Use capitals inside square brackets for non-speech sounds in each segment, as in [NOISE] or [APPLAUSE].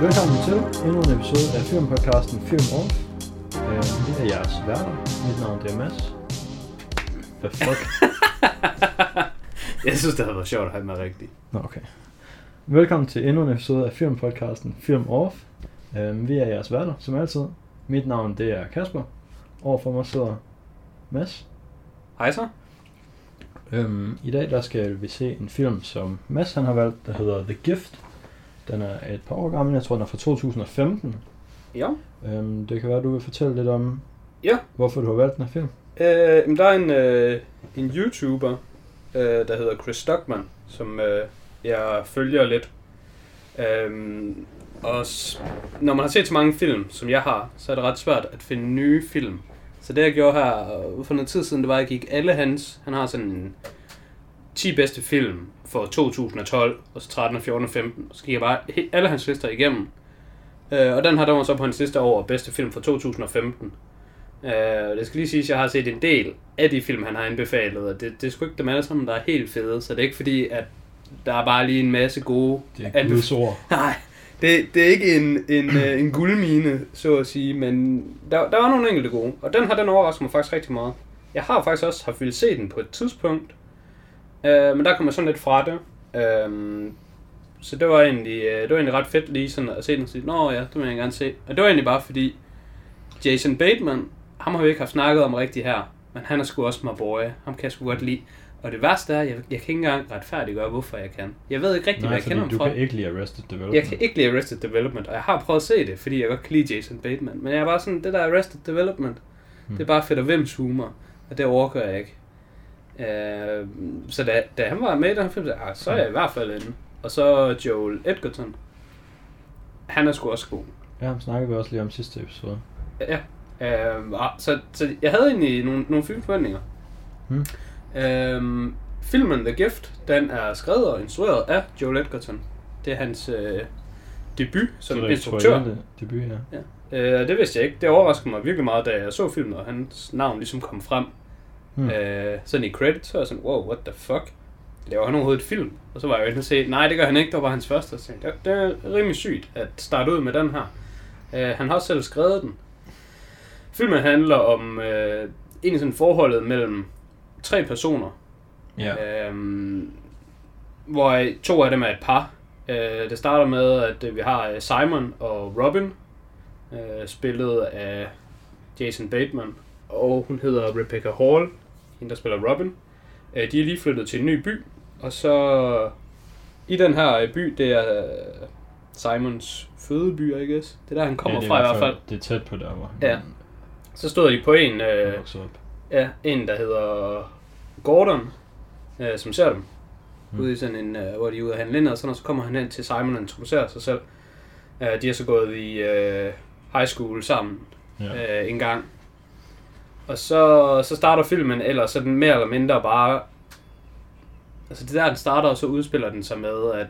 Velkommen til endnu en episode af filmpodcasten Film Off. Øh, det er jeres værter. Mit navn det er Mads. Hvad fuck? [LAUGHS] Jeg synes, det havde været sjovt at have med rigtigt. Nå, okay. Velkommen til endnu en episode af filmpodcasten Film Off. Øh, vi er jeres værter, som altid. Mit navn det er Kasper. Overfor mig sidder Mads. Hej så. Øhm, I dag der skal vi se en film, som Mads han har valgt, der hedder The Gift. Den er et par år gammel, jeg tror den er fra 2015. Ja. Øhm, det kan være, du vil fortælle lidt om, Ja. hvorfor du har valgt den her film. Øh, men der er en, øh, en YouTuber, øh, der hedder Chris Stockman, som øh, jeg følger lidt. Øhm, og s- når man har set så mange film, som jeg har, så er det ret svært at finde nye film. Så det jeg gjorde her øh, for noget tid siden, det var, at jeg gik alle hans, han har sådan en 10 bedste film for 2012, og så 13, og 14 og 15. Så gik jeg bare alle hans lister igennem. Øh, og den her, der så på hans liste over bedste film for 2015. Øh, det skal lige sige, at jeg har set en del af de film, han har anbefalet, og det, det er sgu ikke dem alle sammen, der er helt fede, så det er ikke fordi, at der er bare lige en masse gode Det er ord. [LAUGHS] Nej, det, det er ikke en, en, øh, en guldmine, så at sige, men der, der var nogle enkelte gode, og den her, den overrasker mig faktisk rigtig meget. Jeg har faktisk også haft ville se den på et tidspunkt, øh, men der kom jeg sådan lidt fra det. Øh, så det var, egentlig, øh, det var egentlig ret fedt lige sådan at se den og sige, Nå ja, det vil jeg gerne se. Og det var egentlig bare fordi, Jason Bateman, ham har vi ikke haft snakket om rigtig her, men han er sgu også my boy. Ham kan jeg sgu godt lide. Og det værste er, jeg, jeg kan ikke engang retfærdiggøre, hvorfor jeg kan. Jeg ved ikke rigtig, hvad Nej, jeg kender ham du fra. kan ikke lide Arrested Development. Jeg kan ikke lide Arrested Development, og jeg har prøvet at se det, fordi jeg godt kan lide Jason Bateman. Men jeg er bare sådan, det der Arrested Development, Hmm. det er bare fedt og hvims humor, og det overgår jeg ikke. Øh, så da, da han var med i den her film, så, ah, så er jeg i hvert fald inde. Og så Joel Edgerton. Han er sgu også god. Ja, ham snakkede vi også lige om sidste episode. Ja. Øh, så, så jeg havde egentlig nogle, nogle filmforventninger. Hmm. Øhm, filmen The Gift, den er skrevet og instrueret af Joel Edgerton. Det er hans øh, debut som Så instruktør. editorielle Debut, ja. Ja. Øh, det vidste jeg ikke. Det overraskede mig virkelig meget, da jeg så filmen, og hans navn ligesom kom frem. Hmm. Øh, sådan i credits, så var jeg sådan, wow, what the fuck? Laver han overhovedet et film? Og så var jeg jo inde og se, nej, det gør han ikke, det var hans første. Og så tænkte, det, det er rimelig sygt at starte ud med den her. Øh, han har selv skrevet den. Filmen handler om øh, egentlig sådan forholdet mellem tre personer, Ja. Øhm, hvor to af dem er et par. Øh, det starter med, at øh, vi har øh, Simon og Robin, øh, spillet af Jason Bateman, og hun hedder Rebecca Hall, hende der spiller Robin. Øh, de er lige flyttet til en ny by, og så i den her øh, by, det er øh, Simons fødeby, I guess. Det er der, han kommer ja, fra i hvert fald. Det er tæt på der, hvor Ja. Så stod de på en, øh. Ja, en der hedder Gordon, øh, som ser dem. Mm. Ude i sådan en, øh, hvor de er ude at handle ind, og sådan, og så kommer han hen til Simon og introducerer sig selv. Øh, de har så gået i øh, high school sammen ja. øh, en gang. Og så, så starter filmen ellers sådan mere eller mindre bare... Altså det der, den starter, og så udspiller den sig med, at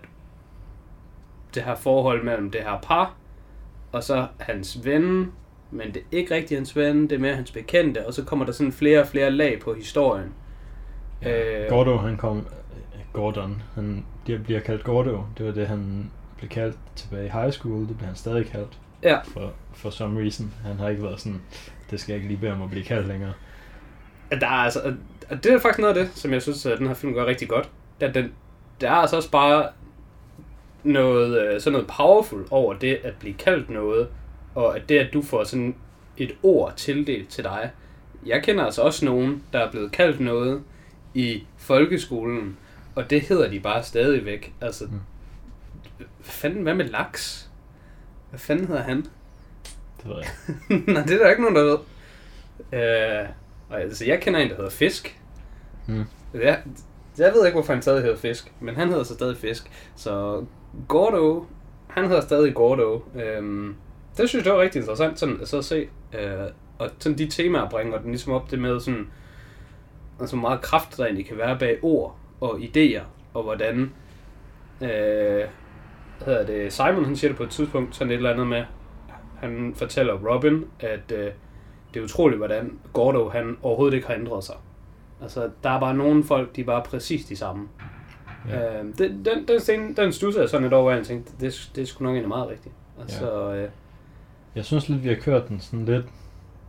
det her forhold mellem det her par, og så hans ven, men det er ikke rigtig hans ven, det er mere hans bekendte, og så kommer der sådan flere og flere lag på historien. Øh, Gordo, han kom... Gordon, han bliver, bliver kaldt Gordo. Det var det, han blev kaldt tilbage i high school. Det bliver han stadig kaldt. Ja. For, for some reason. Han har ikke været sådan, det skal jeg ikke lige bede om at blive kaldt længere. Der er altså, og det er faktisk noget af det, som jeg synes, at den her film gør rigtig godt. At den, der er altså også bare noget, øh, sådan noget powerful over det at blive kaldt noget, og at det, at du får sådan et ord tildelt til dig. Jeg kender altså også nogen, der er blevet kaldt noget i folkeskolen, og det hedder de bare stadigvæk. Altså, Mm. fanden, hvad med laks? Hvad fanden hedder han? Det ved jeg. [LAUGHS] Nej, det er der ikke nogen, der ved. Øh, og altså, jeg kender en, der hedder Fisk. Mm. Jeg, jeg ved ikke, hvorfor han stadig hedder Fisk, men han hedder så stadig Fisk. Så Gordo, han hedder stadig Gordo. Øhm, det synes jeg var rigtig interessant sådan, at så se. Øh, og sådan de temaer bringer den ligesom op det med sådan, altså meget kraft, der egentlig kan være bag ord og idéer, og hvordan øh, hvad hedder det, Simon han siger det på et tidspunkt, sådan et eller andet med, han fortæller Robin, at øh, det er utroligt, hvordan Gordo han overhovedet ikke har ændret sig. Altså, der er bare nogle folk, de er bare præcis de samme. Ja. Øh, den, den, den, scene, den stusser jeg sådan et år, og jeg tænkte, det, det er sgu nok egentlig meget rigtigt. Og Ja. øh, Jeg synes lidt, vi har kørt den sådan lidt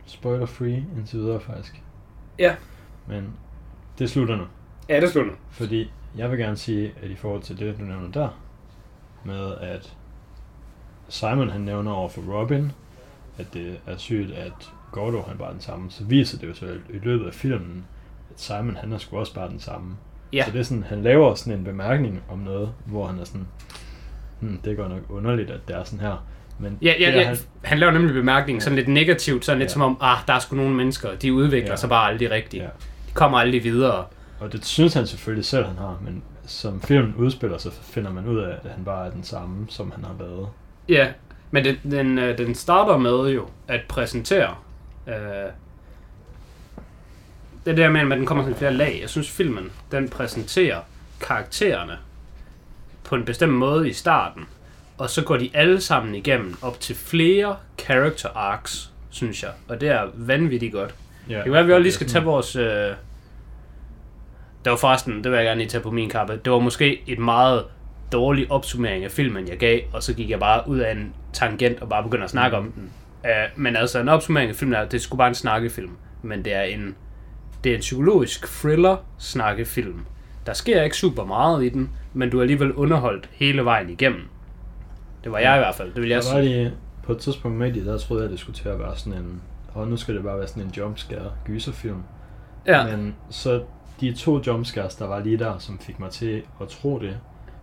spoiler-free indtil videre, faktisk. Ja. Men det slutter nu. ja, det slutter. Fordi jeg vil gerne sige, at i forhold til det, du nævner der, med at Simon han nævner over for Robin, at det er sygt, at Gordo han bare den samme, så viser det jo så i løbet af filmen, at Simon han er sgu også bare den samme. Ja. Så det er sådan, han laver sådan en bemærkning om noget, hvor han er sådan, hmm, det er godt nok underligt, at det er sådan her. Men Ja, ja, ja. Han, Han laver nemlig bemærkningen sådan lidt negativt, sådan lidt Ja. som om, ah, der er sgu nogle mennesker, de udvikler Ja. sig bare aldrig rigtigt. ja. De kommer aldrig videre. Og det synes han selvfølgelig selv, han har, men som filmen udspiller, så finder man ud af, at han bare er den samme, som han har været. Ja, men den, den, øh, den starter med jo at præsentere øh, det der med, at den kommer sådan i flere lag. Jeg synes, filmen den præsenterer karaktererne på en bestemt måde i starten, og så går de alle sammen igennem op til flere character arcs, synes jeg. Og det er vanvittigt godt. Ja, Det kan være, at vi også lige skal tage vores... Øh... Det var forresten, det vil jeg gerne lige tage på min kappe. Det var måske et meget dårlig opsummering af filmen, jeg gav, og så gik jeg bare ud af en tangent og bare begyndte at snakke om den. Uh, men altså, en opsummering af filmen er, det sgu bare en snakkefilm. Men det er en, det er en psykologisk thriller-snakkefilm. Der sker ikke super meget i den, men du er alligevel underholdt hele vejen igennem. Det var jeg i hvert fald, det vil jeg Jeg var lige på et tidspunkt midt i, der troede jeg, det skulle til at være sådan en... Og nu skal det bare være sådan en jumpscare gyserfilm. Ja, Men så de to jumpscares, der var lige der, som fik mig til at tro det,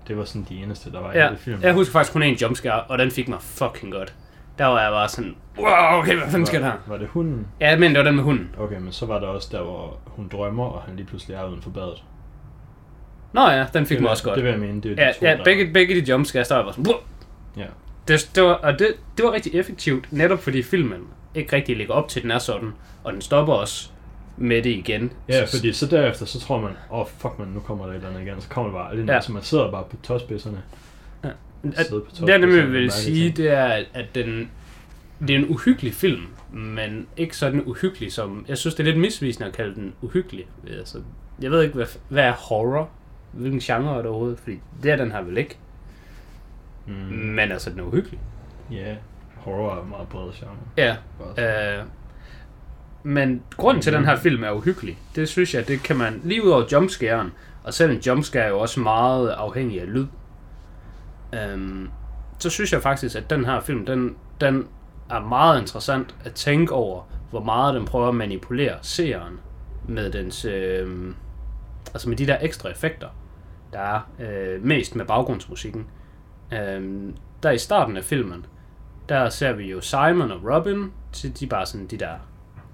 det var sådan de eneste, der var i ja. hele filmen. Jeg husker faktisk kun en jumpscare, og den fik mig fucking godt. Der var jeg bare sådan, wow, okay, hvad fanden sker der? var, var det hunden? Ja, men det var den med hunden. Okay, men så var der også der, hvor hun drømmer, og han lige pludselig er uden for badet. Nå ja, den fik det mig også godt. Det vil jeg mene, det er de Ja, to, ja der- begge, begge de jumpscares, der var bare sådan, wow. Ja. Det, det, var, og det, det var rigtig effektivt, netop fordi filmen ikke rigtig ligger op til, den er sådan, og den stopper også med det igen. Ja, Så- fordi så derefter, så tror man, åh oh, fuck man, nu kommer der et eller andet igen, så kommer der bare aldrig Ja. noget, så man sidder bare på tåspidserne. Ja. På Det tåspidserne nemlig vil sige, det er, at den, det er en uhyggelig film, men ikke sådan uhyggelig som... Jeg synes, det er lidt misvisende at kalde den uhyggelig. Altså, jeg ved ikke, hvad, hvad er horror? Hvilken genre er det overhovedet? Fordi det er den her vel ikke. Mm. Men altså, den er uhyggelig. Ja, horror er en meget bred genre. Ja. Øh, men grunden til, at den her film er uhyggelig, det synes jeg, det kan man, lige ud over jumpscaren, og selv en jumpscare er jo også meget afhængig af lyd, øhm, så synes jeg faktisk, at den her film, den, den er meget interessant at tænke over, hvor meget den prøver at manipulere seeren med dens, øh, altså med de der ekstra effekter, der er øh, mest med baggrundsmusikken. Øh, der i starten af filmen, der ser vi jo Simon og Robin, så de er bare sådan de der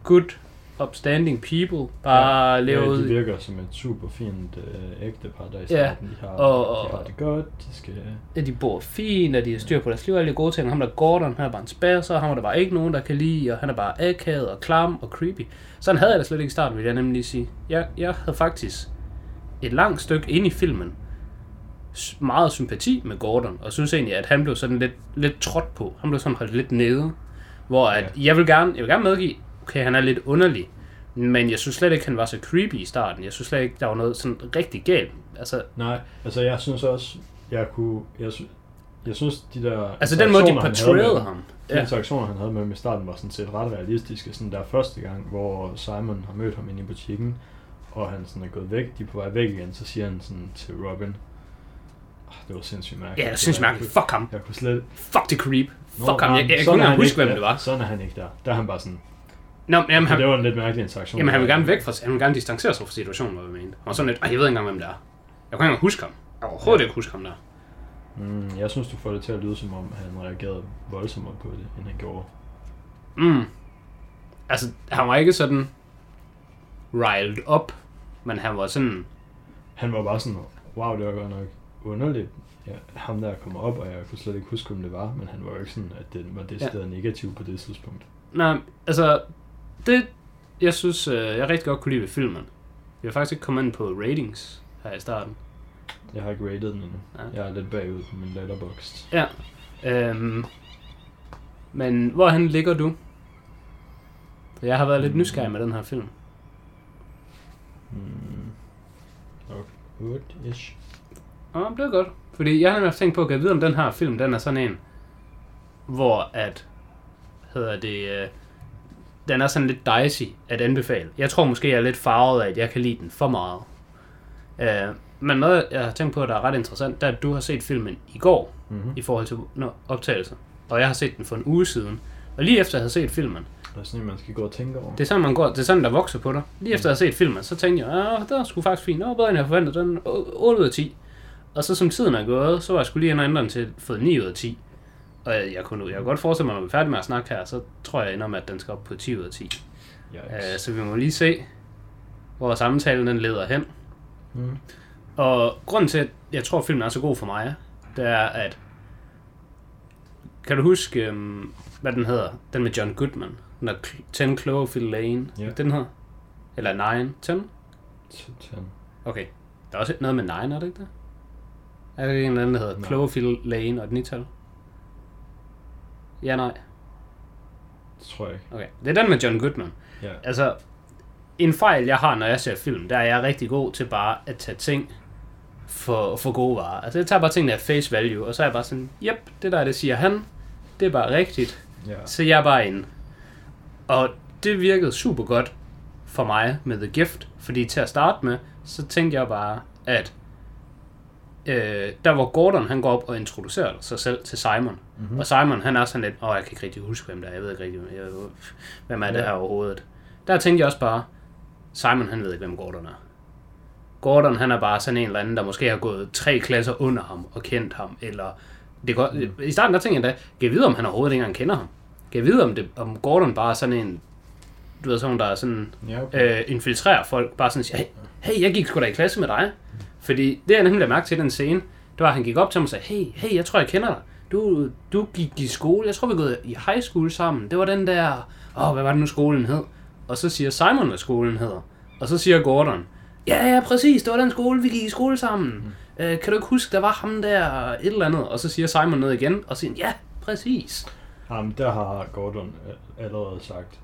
good, upstanding people, bare ja, lever ja, de virker som et super fint øh, ægtepar der i Ja, starten. De har, og- de har det godt, de skal... at de bor fint, og de har styr på deres liv, og alle de gode ting. Ham der Gordon, han er bare en spasser, ham er der bare ikke nogen, der kan lide, og han er bare akavet og klam og creepy. Sådan havde jeg det slet ikke i starten, vil jeg nemlig lige sige. Jeg, jeg havde faktisk et langt stykke ind i filmen meget sympati med Gordon, og synes egentlig, at han blev sådan lidt, lidt trådt på. Han blev sådan holdt lidt nede. Hvor at, Ja. jeg vil gerne, jeg vil gerne medgive, okay, han er lidt underlig, men jeg synes slet ikke, han var så creepy i starten. Jeg synes slet ikke, der var noget sådan rigtig galt. Altså, Nej, altså jeg synes også, jeg kunne... Jeg, sy- jeg synes, de der altså den måde, de portrayede ham. De ja. interaktioner, han havde med ham i starten, var sådan set ret realistiske. Sådan der første gang, hvor Simon har mødt ham inde i butikken, og han sådan er gået væk, de er på vej væk igen, så siger han sådan til Robin, oh, det var sindssygt mærkeligt. Ja, jeg synes mærkeligt. Fuck ham. Jeg kunne slet... Fuck det creep. Nå, Fuck ham. nej, Jeg, jeg, jeg kunne ikke huske, hvem det var. Sådan er han ikke der. Der er han bare sådan... Nå, men jamen, Han, det var en lidt mærkelig interaktion. jamen, han vil gerne væk fra han vil gerne distancere sig fra situationen, hvad vi mente. Og sådan lidt, "Ej, jeg ved ikke engang, hvem det er. Jeg kunne ikke engang huske ham. Jeg overhovedet ikke huske ham der. Mm, jeg synes, du får det til at lyde som om, han reagerede voldsommere på det, end han gjorde. Mm. Altså, han var ikke sådan riled up, men han var sådan, Han var bare sådan, wow, det var godt nok underligt. Ja, ham der kommer op, og jeg kunne slet ikke huske, hvem det var, men han var jo ikke sådan, at det var det ja. negativ på det tidspunkt. nej, altså, det, jeg synes, øh, jeg rigtig godt kunne lide ved filmen. Vi har faktisk ikke kommet ind på ratings her i starten. Jeg har ikke rated den endnu. Nej. Jeg er lidt bagud på min letterboxd. Ja. Øhm, men hvorhen ligger du? For Jeg har været lidt Mm. nysgerrig med den her film. Mm. Og 8-ish. Åh, det er godt. Fordi jeg har nemlig tænkt på at gå videre om den her film, den er sådan en... hvor at, hedder det, øh, den er sådan lidt dicey at anbefale. Jeg tror måske, jeg er lidt farvet af, at jeg kan lide den for meget. Øh, men noget, jeg har tænkt på, der er ret interessant, det er, at du har set filmen i går, Mm-hmm. i forhold til optagelser. Og jeg har set den for en uge siden. Og lige efter jeg havde set filmen, Det er sådan man skal gå og tænke over. det er sådan, man går, det er sådan, der vokser på dig. Lige efter jeg havde set filmen, så tænkte jeg, ah, det var sgu faktisk fint. Var bedre, end jeg forventede. Den 8 ud af 10. Og så som tiden er gået, så var jeg skulle lige inde og ændre den til fået 9 ud af 10. Og jeg, jeg, kunne, jeg kunne godt forestille mig, når vi er færdige med at snakke her, så tror jeg ender med, at den skal op på 10 ud af 10. Uh, Yikes. så vi må lige se, hvor samtalen den leder hen. Mm. Og grunden til, at jeg tror, at filmen er så god for mig, det er, at... Kan du huske, øhm, hvad den hedder? Den med John Goodman. Den der Cl- 10 Cloverfield Lane. Ja. Den hedder? Eller 9? 10? T- Okay. Der er også noget med 9, er det ikke det? Er det en eller anden, der hedder Nej. Cloverfield Lane og et nital? Ja, nej. Det tror jeg ikke. Okay. Det er den med John Goodman. Ja. Altså, en fejl, jeg har, når jeg ser film, der er jeg rigtig god til bare at tage ting for, for gode varer. Altså, jeg tager bare tingene at face value, og så er jeg bare sådan, yep, det der, det siger han, det er bare rigtigt, Ja. så jeg er bare inde. Og det virkede super godt for mig med The Gift, fordi til at starte med, så tænkte jeg bare, at øh, der hvor Gordon han går op og introducerer sig selv til Simon, Mhm. mm-hmm. og Simon han er sådan lidt, åh jeg kan ikke rigtig huske hvem det er, jeg ved ikke rigtig, jeg, hvem er det Ja. her overhovedet. Der tænkte jeg også bare, Simon han ved ikke hvem Gordon er. Gordon han er bare sådan en eller anden, der måske har gået tre klasser under ham og kendt ham, eller det går, mm. i starten der tænkte jeg da, kan jeg vide om han overhovedet ikke engang kender ham? Kan jeg vide om, det, om Gordon bare er sådan en, du ved sådan, der er sådan, Ja, okay. øh, infiltrerer folk, bare sådan siger, hey, hey, jeg gik sgu da i klasse med dig. Fordi det, jeg nemlig mærke til den scene, det var, at han gik op til mig og sagde, hey, hey, jeg tror, jeg kender dig. Du, du gik i skole, jeg tror, vi gået i high school sammen. Det var den der, åh, oh, hvad var det nu skolen hed? Og så siger Simon, hvad skolen hedder. Og så siger Gordon, ja, ja, præcis, det var den skole, vi gik i skole sammen. Mm. Øh, kan du ikke huske, der var ham der, et eller andet? Og så siger Simon noget igen, og siger, ja, præcis. Jamen, der har Gordon øh, allerede sagt,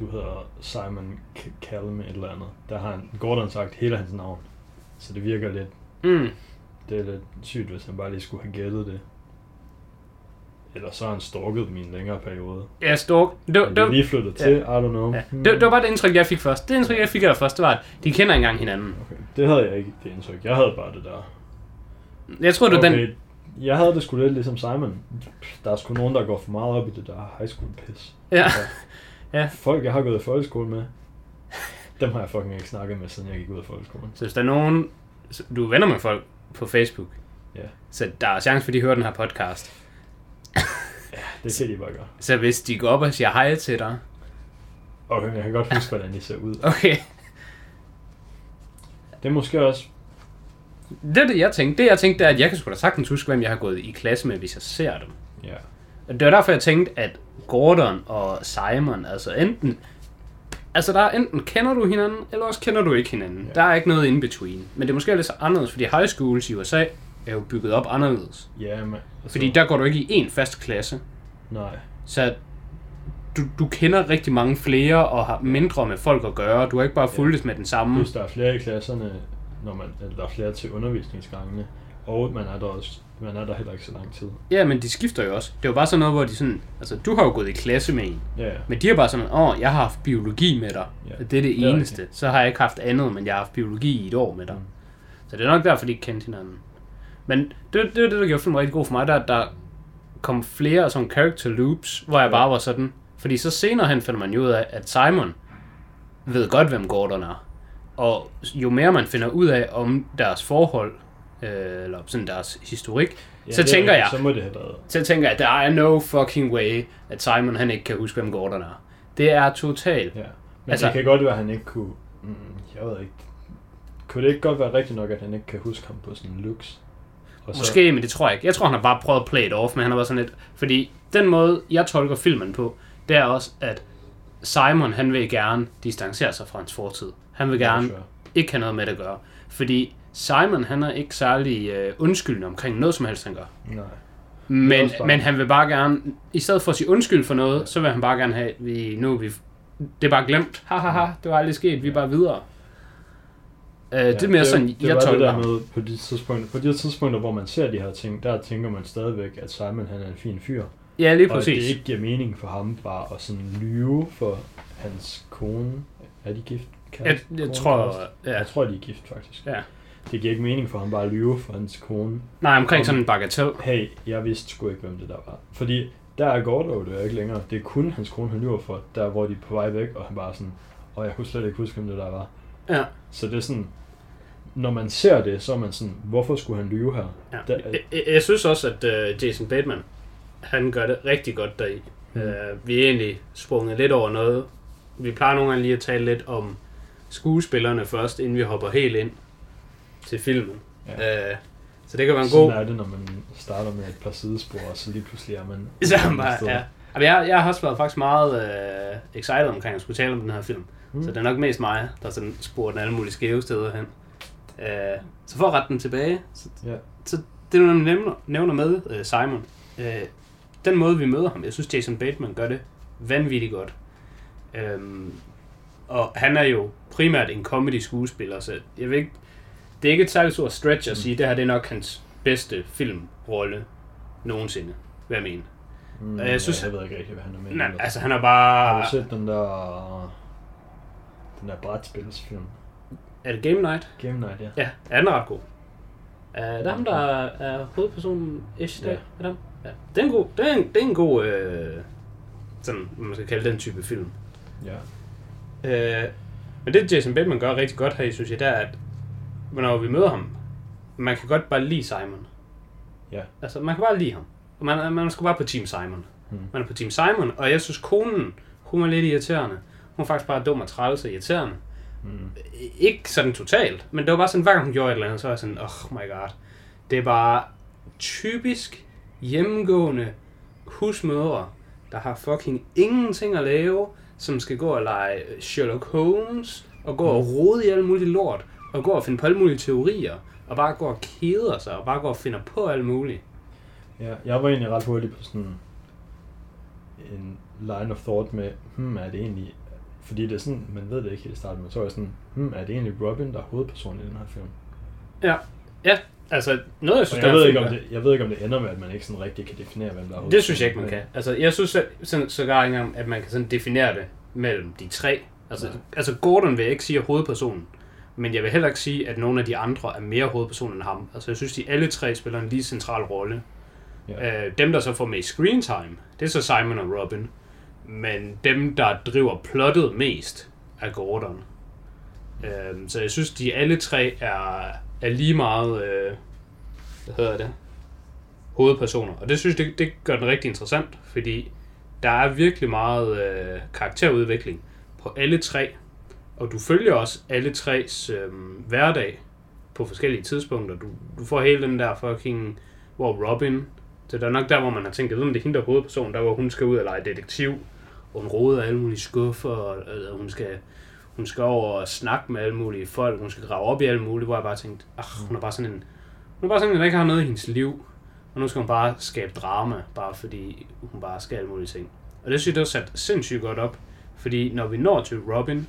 du hedder Simon Callum et eller andet. Der har han, Gordon sagt hele hans navn. Så det virker lidt, Mm. det er lidt sygt, hvis han bare lige skulle have gættet det. Eller så har han stalket en længere periode. Ja, Stork. Det, Det, lige flyttet til, I don't know. Ja. Hmm. Det, det var bare det indtryk, jeg fik først. Det indtryk, jeg fik af først, det var, at de kender engang hinanden. Okay. Det havde jeg ikke, det indtryk. Jeg havde bare det der. Jeg tror, var okay. den... Jeg havde det sgu lidt ligesom Simon. Der er sgu nogen, der går for meget op i det der high school pis. Ja. Ja. Folk, jeg har gået i folkeskole med, dem har jeg fucking ikke snakket med, siden jeg gik ud af folkeskolen. Så hvis der er nogen... Du er venner med folk på Facebook, Ja, så der er chance for, at de hører den her podcast. det kan de bare gøre. Så hvis de går op og siger hej til dig... Okay, jeg kan godt huske, hvordan de ser ud. Okay, Det er måske også... det er det, jeg tænkte. Det, jeg tænkte, det er, at jeg kan sgu da sagtens huske, hvem jeg har gået i klasse med, hvis jeg ser dem. Ja, Og det var derfor, jeg tænkte, at Gordon og Simon, altså enten... Altså, der er enten kender du hinanden, eller også kender du ikke hinanden. Ja. Der er ikke noget in between. Men det er måske lidt så anderledes, fordi high schools i USA er jo bygget op anderledes. ja men... Altså, Fordi der går du ikke i en fast klasse. Nej. Så du, du kender rigtig mange flere og har mindre med folk at gøre. Du har ikke bare fulgtes med den samme. Plus der er flere i klasserne, når man, eller der er flere til undervisningsgangene, og man er der også, man er der heller ikke så lang tid. Ja, men de skifter jo også. Det er jo bare sådan noget, hvor de sådan... Altså, du har jo gået i klasse med en. Ja. Men de er bare sådan, åh, jeg har haft biologi med dig. Ja, det er det det er eneste. Så har jeg ikke haft andet, men jeg har haft biologi i et år med dig. Mm. Så det er nok derfor, de ikke kendte hinanden. Men det, det, det, det der gjorde filmen rigtig god for mig, der, der kom flere sådan character loops, hvor jeg Ja. bare var sådan... Fordi så senere hen finder man jo ud af, at Simon ved godt, hvem Gordon er. Og jo mere man finder ud af om deres forhold, øh, eller sådan deres historik, ja så er tænker jeg- Så må det have været... så tænker jeg, at der er no fucking way, at Simon han ikke kan huske, hvem Gordon er. Det er totalt. Ja. Men Altså- det kan godt være, at han ikke kunne... Mm, jeg ved ikke. Kunne det ikke godt være rigtigt nok, at han ikke kan huske ham på sådan en looks? Og Måske, men det tror jeg ikke. Jeg tror, han har bare prøvet at play it off, men han har været sådan lidt... Fordi den måde, jeg tolker filmen på, det er også, at Simon, han vil gerne distancere sig fra hans fortid. Han vil gerne Sure. ikke have noget med det at gøre. Fordi Simon, han er ikke særlig øh, undskyldende omkring noget som helst, han gør. Nej. Men, men han vil bare gerne, i stedet for at sige undskyld for noget, så vil han bare gerne have, vi, nu er vi, det er bare glemt. Ha, ha, ha, det var aldrig sket, vi er bare videre. Uh, ja, det er mere sådan, det jeg var det tolker der ham. med, på de tidspunkter, på de tidspunkter, hvor man ser de her ting, der tænker man stadigvæk, at Simon han er en fin fyr. Ja, lige Og præcis. det præcis. ikke giver mening for ham bare at sådan lyve for hans kone. Er de gift? Jeg, Kæreste? jeg Kone, tror, kæreste? ja. Jeg tror, de er gift, faktisk. Ja. Det giver ikke mening for ham bare at lyve for hans kone. Nej, omkring sådan en bagatell. Hey, jeg vidste sgu ikke, hvem det der var. Fordi der er Gordo det er ikke længere. Det er kun hans kone, han lyver for, der hvor de er på vej væk, og han bare sådan, og jeg kunne slet ikke huske, hvem det der var. Ja. Så det er sådan, når man ser det, så er man sådan, hvorfor skulle han lyve her? ja. Der, Jeg, jeg, jeg synes også, at uh, Jason Bateman, han gør det rigtig godt deri. Mm. Uh, vi er egentlig sprunget lidt over noget. Vi plejer nogle gange lige at tale lidt om skuespillerne først, inden vi hopper helt ind til filmen. Ja. Uh, så det kan være en Sådan god... er det, når man starter med et par sidespor, og så lige pludselig er man... [LAUGHS] Så er man bare, sted. ja. Jamen, jeg, jeg har også været faktisk meget uh, excited omkring at skulle tale om den her film. Mm. Så det er nok mest mig, der sådan spurgte den alle mulige skæve steder hen. Uh, så for at rette den tilbage, så, Ja. så det du nævner, nævner med uh, Simon, uh, den måde vi møder ham, jeg synes Jason Bateman gør det vanvittigt godt. Um, og han er jo primært en comedy skuespiller, så jeg ved ikke, det er ikke et særligt stort stretch at sige, det her det er nok hans bedste filmrolle nogensinde, hvad jeg mener. Mm, jeg synes- jeg ved ikke rigtig, hvad han er med. Nej, altså han er Har bare... du set den der... Den der brætspilsfilm? Er det Game Night? Game Night, ja. Ja, er den er ret god. Der er ham, der er hovedpersonen ish der. Ja. Er dem? Ja. Det er en god, det er en, det er en god, øh, sådan, man skal kalde den type film. Ja. Øh, men det Jason Bateman gør rigtig godt her, synes jeg, det er, at når vi møder ham, man kan godt bare lide Simon. Ja. Altså, man kan bare lide ham. Og Man, man sgu bare på Team Simon. Hmm. Man er på Team Simon, og jeg synes, konen, hun er lidt irriterende. Hun er faktisk bare dum og træls og irriterende. Mm. Ikke sådan totalt, men det var bare sådan, hver gang hun gjorde et eller andet, så var jeg sådan, oh my god. Det er bare typisk hjemmegående husmødre, der har fucking ingenting at lave, som skal gå og lege Sherlock Holmes, og gå og rode i alt muligt lort, og gå og finde på alle mulige teorier, og bare gå og keder sig, og bare gå og finder på alt muligt. Ja, jeg var egentlig ret hurtig på sådan en line of thought med, hmm, er det egentlig... Fordi det er sådan, man ved det ikke helt i starten, men så er jeg sådan, hmm, er det egentlig Robin, der er hovedpersonen i den her film? Ja, ja, altså noget, jeg Og synes, jeg der ved, ikke, om det, jeg ved ikke, om det ender med, at man ikke sådan rigtig kan definere, hvem der er Det synes jeg ikke, man kan. Altså, jeg synes sådan, sågar ikke engang, at man kan sådan definere det mellem de tre. Altså, Nej. altså Gordon vil jeg ikke sige er hovedpersonen, men jeg vil heller ikke sige, at nogle af de andre er mere hovedpersonen end ham. Altså, jeg synes, de alle tre spiller en lige central rolle. Ja. Øh, dem, der så får med i screen time, det er så Simon og Robin. Men dem, der driver plottet mest, er Gordon. Øh, så jeg synes, de alle tre er, er lige meget, øh, hvad hedder det, hovedpersoner. Og det synes jeg, det, det gør den rigtig interessant, fordi der er virkelig meget øh, karakterudvikling på alle tre. Og du følger også alle tres øh, hverdag på forskellige tidspunkter. Du, du får hele den der fucking, hvor Robin, det er nok der, hvor man har tænkt, jeg ved, om det er hende, der er hovedpersonen, der hvor hun skal ud og lege detektiv, og hun roder alle mulige skuffer, og øh, hun skal hun skal over og snakke med alle mulige folk, hun skal grave op i alle mulige, hvor jeg bare tænkte, ach, hun er bare sådan en, hun er bare sådan en, der ikke har noget i hendes liv, og nu skal hun bare skabe drama, bare fordi hun bare skal alle mulige ting. Og det synes jeg, det var sat sindssygt godt op, fordi når vi når til Robin,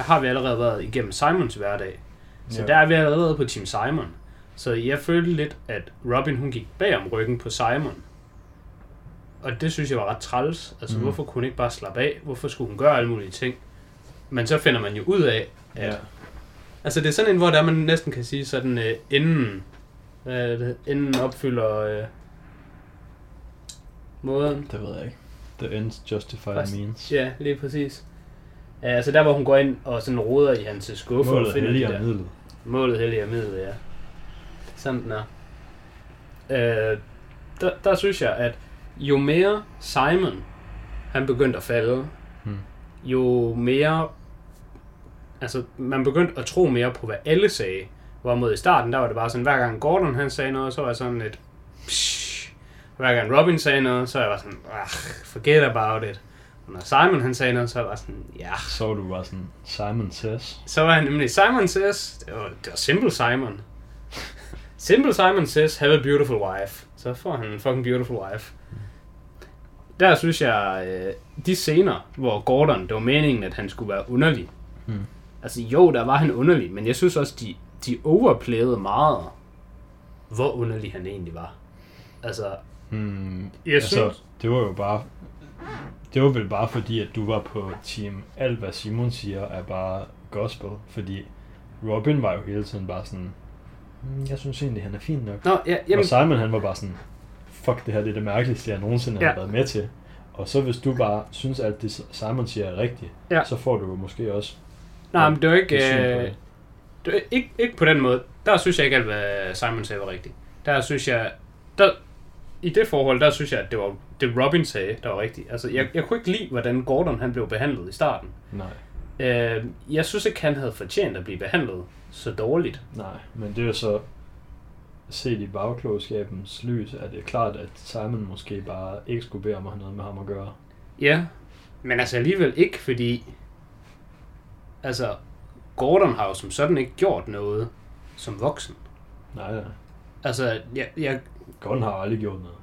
der har vi allerede været igennem Simons hverdag, så Ja. der er vi allerede på Team Simon. Så jeg følte lidt, at Robin hun gik bag om ryggen på Simon. Og det synes jeg var ret træls. Altså, mm. hvorfor kunne hun ikke bare slappe af? Hvorfor skulle hun gøre alle mulige ting? Men så finder man jo ud af, at... Ja. Altså, det er sådan en, hvor der man næsten kan sige sådan, øh, inden, det, inden opfylder øh, måden. Det ved jeg ikke. The ends justify the means. Ja, lige præcis. Ja, altså der, hvor hun går ind og sådan roder i hans skuffe Målet og finder de helliger der... midlet. Målet helliger midlet, ja. Sådan den er. Øh, der, der synes jeg, at jo mere Simon han begyndte at falde, Hmm. jo mere... Altså, man begyndte at tro mere på, hvad alle sagde. Hvorimod i starten, der var det bare sådan, hver gang Gordon han sagde noget, så var jeg sådan lidt... Psh. Hver gang Robin sagde noget, så var jeg sådan, ah, forget about it. Når Simon han sagde noget, så var jeg sådan, ja. Så var du bare sådan, Simon says. Så var han nemlig, Simon says, det var, det var Simple Simon. Simple Simon says, have a beautiful wife. Så får han en fucking beautiful wife. Der synes jeg, øh, de scener, hvor Gordon, det var meningen, at han skulle være underlig. Hmm. Altså jo, der var han underlig, men jeg synes også, de, de overplayede meget, hvor underlig han egentlig var. Altså, Hmm, Jeg altså, synes- det var jo bare... Det var vel bare fordi, at du var på team. Alt, hvad Simon siger, er bare gospel. Fordi Robin var jo hele tiden bare sådan... "Hmm, Jeg synes egentlig, han er fin nok. Nå, ja, Jamen. Og Simon, han var bare sådan... Fuck, det her det er det mærkeligste, jeg nogensinde har Ja. været med til. Og så hvis du bare synes, at det Simon siger er rigtigt, Ja. så får du jo måske også nej, men det var ikke, øh, det. det var ikke, ikke på den måde. Der synes jeg ikke, hvad Simon sagde var rigtigt. Der synes jeg, der, i det forhold, der synes jeg, at det var det Robin sagde, der var rigtigt. Altså, jeg, jeg kunne ikke lide, hvordan Gordon han blev behandlet i starten. Nej, Øh, jeg synes ikke, han havde fortjent at blive behandlet så dårligt. nej. Men det er jo så... Set i bagklogskabens lys, er det klart, at Simon måske bare ikke skulle bede om at have noget med ham at gøre. Ja, men altså alligevel ikke, fordi altså, Gordon har jo som sådan ikke gjort noget som voksen. Nej, nej. Altså, jeg, jeg, Gunn har aldrig gjort noget.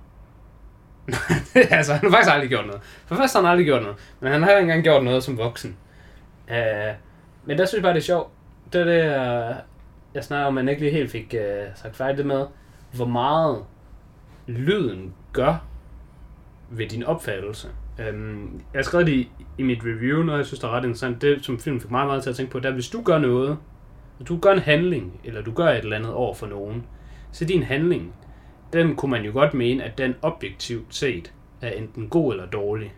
[LAUGHS] altså, han har faktisk aldrig gjort noget. For først har han aldrig gjort noget, men han har ikke engang gjort noget som voksen. Uh, men der synes jeg bare, det er sjovt. Det er det, uh, jeg snakker om, man ikke lige helt fik uh, sagt færdigt med, hvor meget lyden gør ved din opfattelse. Um, jeg skrev det i, i mit review, noget jeg synes, der er ret interessant. Det, som filmen fik meget, meget til at tænke på, det er, hvis du gør noget, hvis du gør en handling, eller du gør et eller andet over for nogen, så din handling, den kunne man jo godt mene, at den objektivt set er enten god eller dårlig.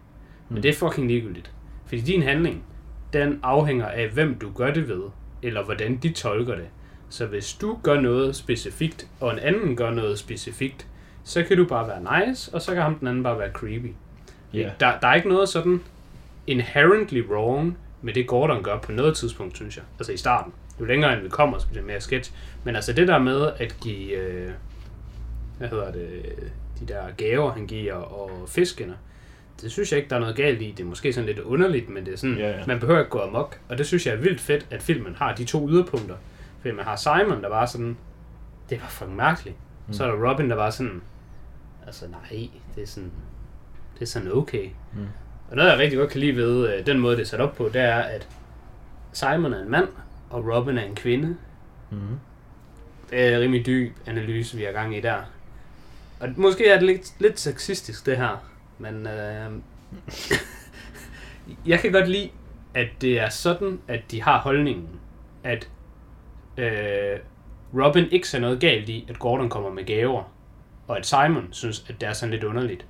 Men Mm. det er fucking ligegyldigt. Fordi din handling, den afhænger af, hvem du gør det ved, eller hvordan de tolker det. Så hvis du gør noget specifikt, og en anden gør noget specifikt, så kan du bare være nice, og så kan ham den anden bare være creepy. Ja. Der, der er ikke noget sådan inherently wrong med det Gordon gør på noget tidspunkt, synes jeg. Altså i starten. Jo længere end vi kommer, så bliver det mere sketch. Men altså det der med at give, øh, hvad hedder det, de der gaver, han giver, og fiskene, det synes jeg ikke, der er noget galt i. Det er måske sådan lidt underligt, men det er sådan, Ja, ja. man behøver ikke gå amok. Og det synes jeg er vildt fedt, at filmen har de to yderpunkter. Fordi man har Simon, der var sådan, det var fucking mærkeligt. Mm. Så er der Robin, der var sådan, altså nej, det er sådan, det er sådan okay. Mm. Og noget, jeg rigtig godt kan lide ved øh, den måde, det er sat op på, det er, at Simon er en mand, og Robin er en kvinde. Mm-hmm. Det er en rimelig dyb analyse, vi har gang i der. Og måske er det lidt, lidt sexistisk, det her. Men øh, [LAUGHS] jeg kan godt lide, at det er sådan, at de har holdningen, at øh, Robin ikke ser noget galt i, at Gordon kommer med gaver, og at Simon synes, at det er sådan lidt underligt.